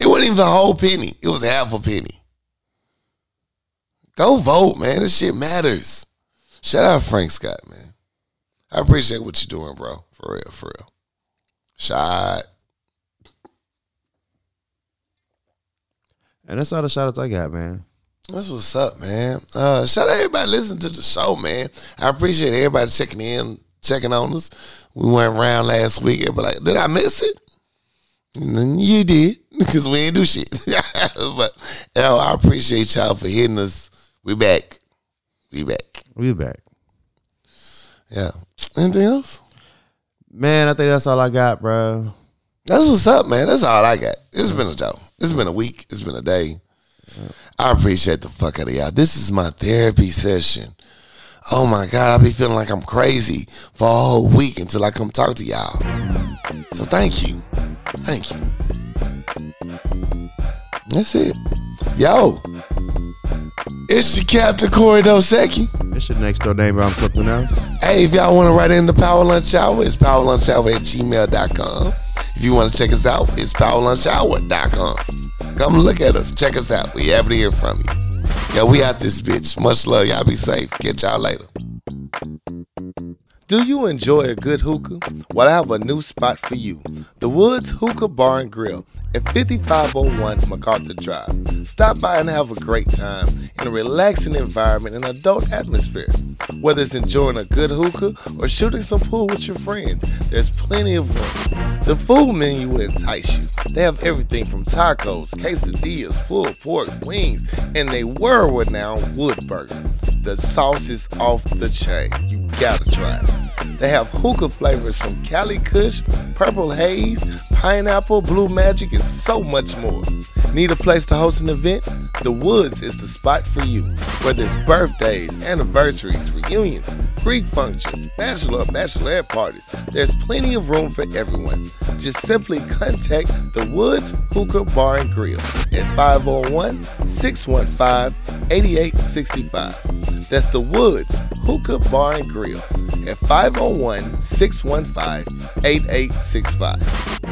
It wasn't even a whole penny. It was half a penny. Go vote, man. This shit matters. Shout out Frank Scott, man. I appreciate what you're doing, bro. For real, for real. Shot. And that's all the shout outs I got, man. That's what's up, man. Uh, shout out everybody listening to the show, man. I appreciate everybody checking in, checking on us. We went around last week. Everybody like, did I miss it? And then you did, because we ain't do shit. but yo, I appreciate y'all for hitting us. We back. We back. We back. Yeah. Anything else? Man, I think that's all I got, bro. That's what's up, man. That's all I got. It's been a joke. It's been a week. It's been a day. I appreciate the fuck out of y'all. This is my therapy session. Oh my God, I be feeling like I'm crazy for a whole week until I come talk to y'all. So thank you. Thank you. That's it. Yo, it's your Captain Corey Dosecki. It's your next door neighbor. I'm something else. Hey, if y'all want to write in the Power Lunch Hour, it's powerlunchhour at gmail.com. If you want to check us out, it's powerlunchhour.com. Come look at us. Check us out. We happy to hear from you. Yo, we out this bitch. Much love. Y'all be safe. Catch y'all later. Do you enjoy a good hookah? Well, I have a new spot for you. The Woods Hookah Bar and Grill at 5501 MacArthur Drive. Stop by and have a great time in a relaxing environment and adult atmosphere. Whether it's enjoying a good hookah or shooting some pool with your friends, there's plenty of room. The food menu will entice you. They have everything from tacos, quesadillas, pulled pork, wings, and they were renowned wood burger. The sauce is off the chain. You gotta try it. They have hookah flavors from Cali Kush, Purple Haze, Pineapple, Blue Magic, and so much more. Need a place to host an event? The Woods is the spot for you. Whether it's birthdays, anniversaries, reunions, Greek functions, bachelor or bachelorette parties, there's plenty of room for everyone. Just simply contact the Woods Hookah Bar and Grill at 501 615 8865. That's the Woods Hookah Bar and Grill at 501 615 8865.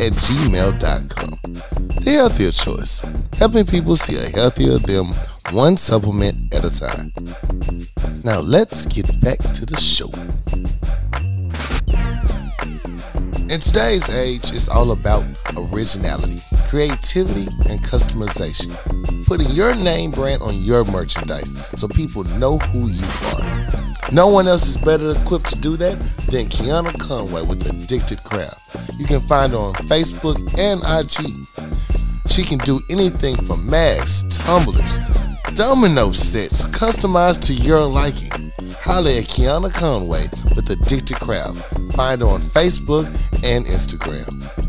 at gmail.com. The healthier choice. Helping people see a healthier them one supplement at a time. Now let's get back to the show. In today's age, it's all about originality, creativity, and customization. Putting your name brand on your merchandise so people know who you are. No one else is better equipped to do that than Kiana Conway with Addicted Craft. You can find her on Facebook and IG. She can do anything from masks, tumblers, domino sets customized to your liking. Holla at Kiana Conway with Addicted Craft. Find her on Facebook and Instagram.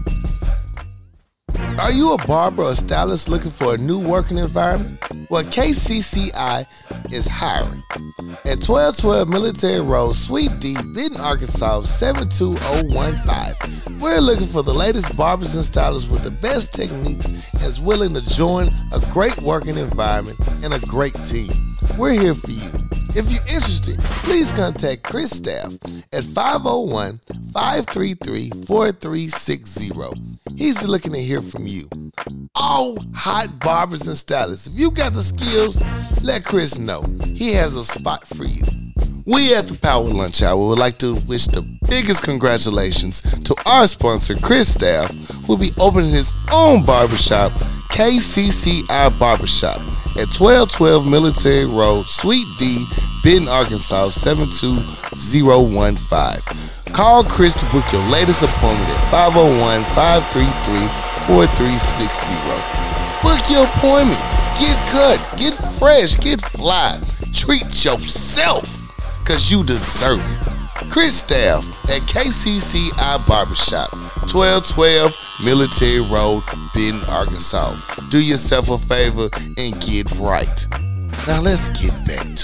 Are you a barber or stylist looking for a new working environment? Well, KCCI is hiring. At 1212 Military Road, Suite D, Benton, Arkansas 72015. We're looking for the latest barbers and stylists with the best techniques and is willing to join a great working environment and a great team. We're here for you. If you're interested, please contact Chris Staff at 501 533 4360. He's looking to hear from you. All hot barbers and stylists, if you got the skills, let Chris know. He has a spot for you. We at the Power Lunch Hour would like to wish the biggest congratulations to our sponsor, Chris Staff, who will be opening his own barbershop, KCCI Barbershop, at 1212 Military Road, Suite D, Benton, Arkansas 72015. Call Chris to book your latest appointment at 501 533 4360. Book your appointment. Get cut, get fresh, get fly. Treat yourself because you deserve it. Chris Staff at KCCI Barbershop, 1212 Military Road, Benton, Arkansas. Do yourself a favor and get right. Now let's get back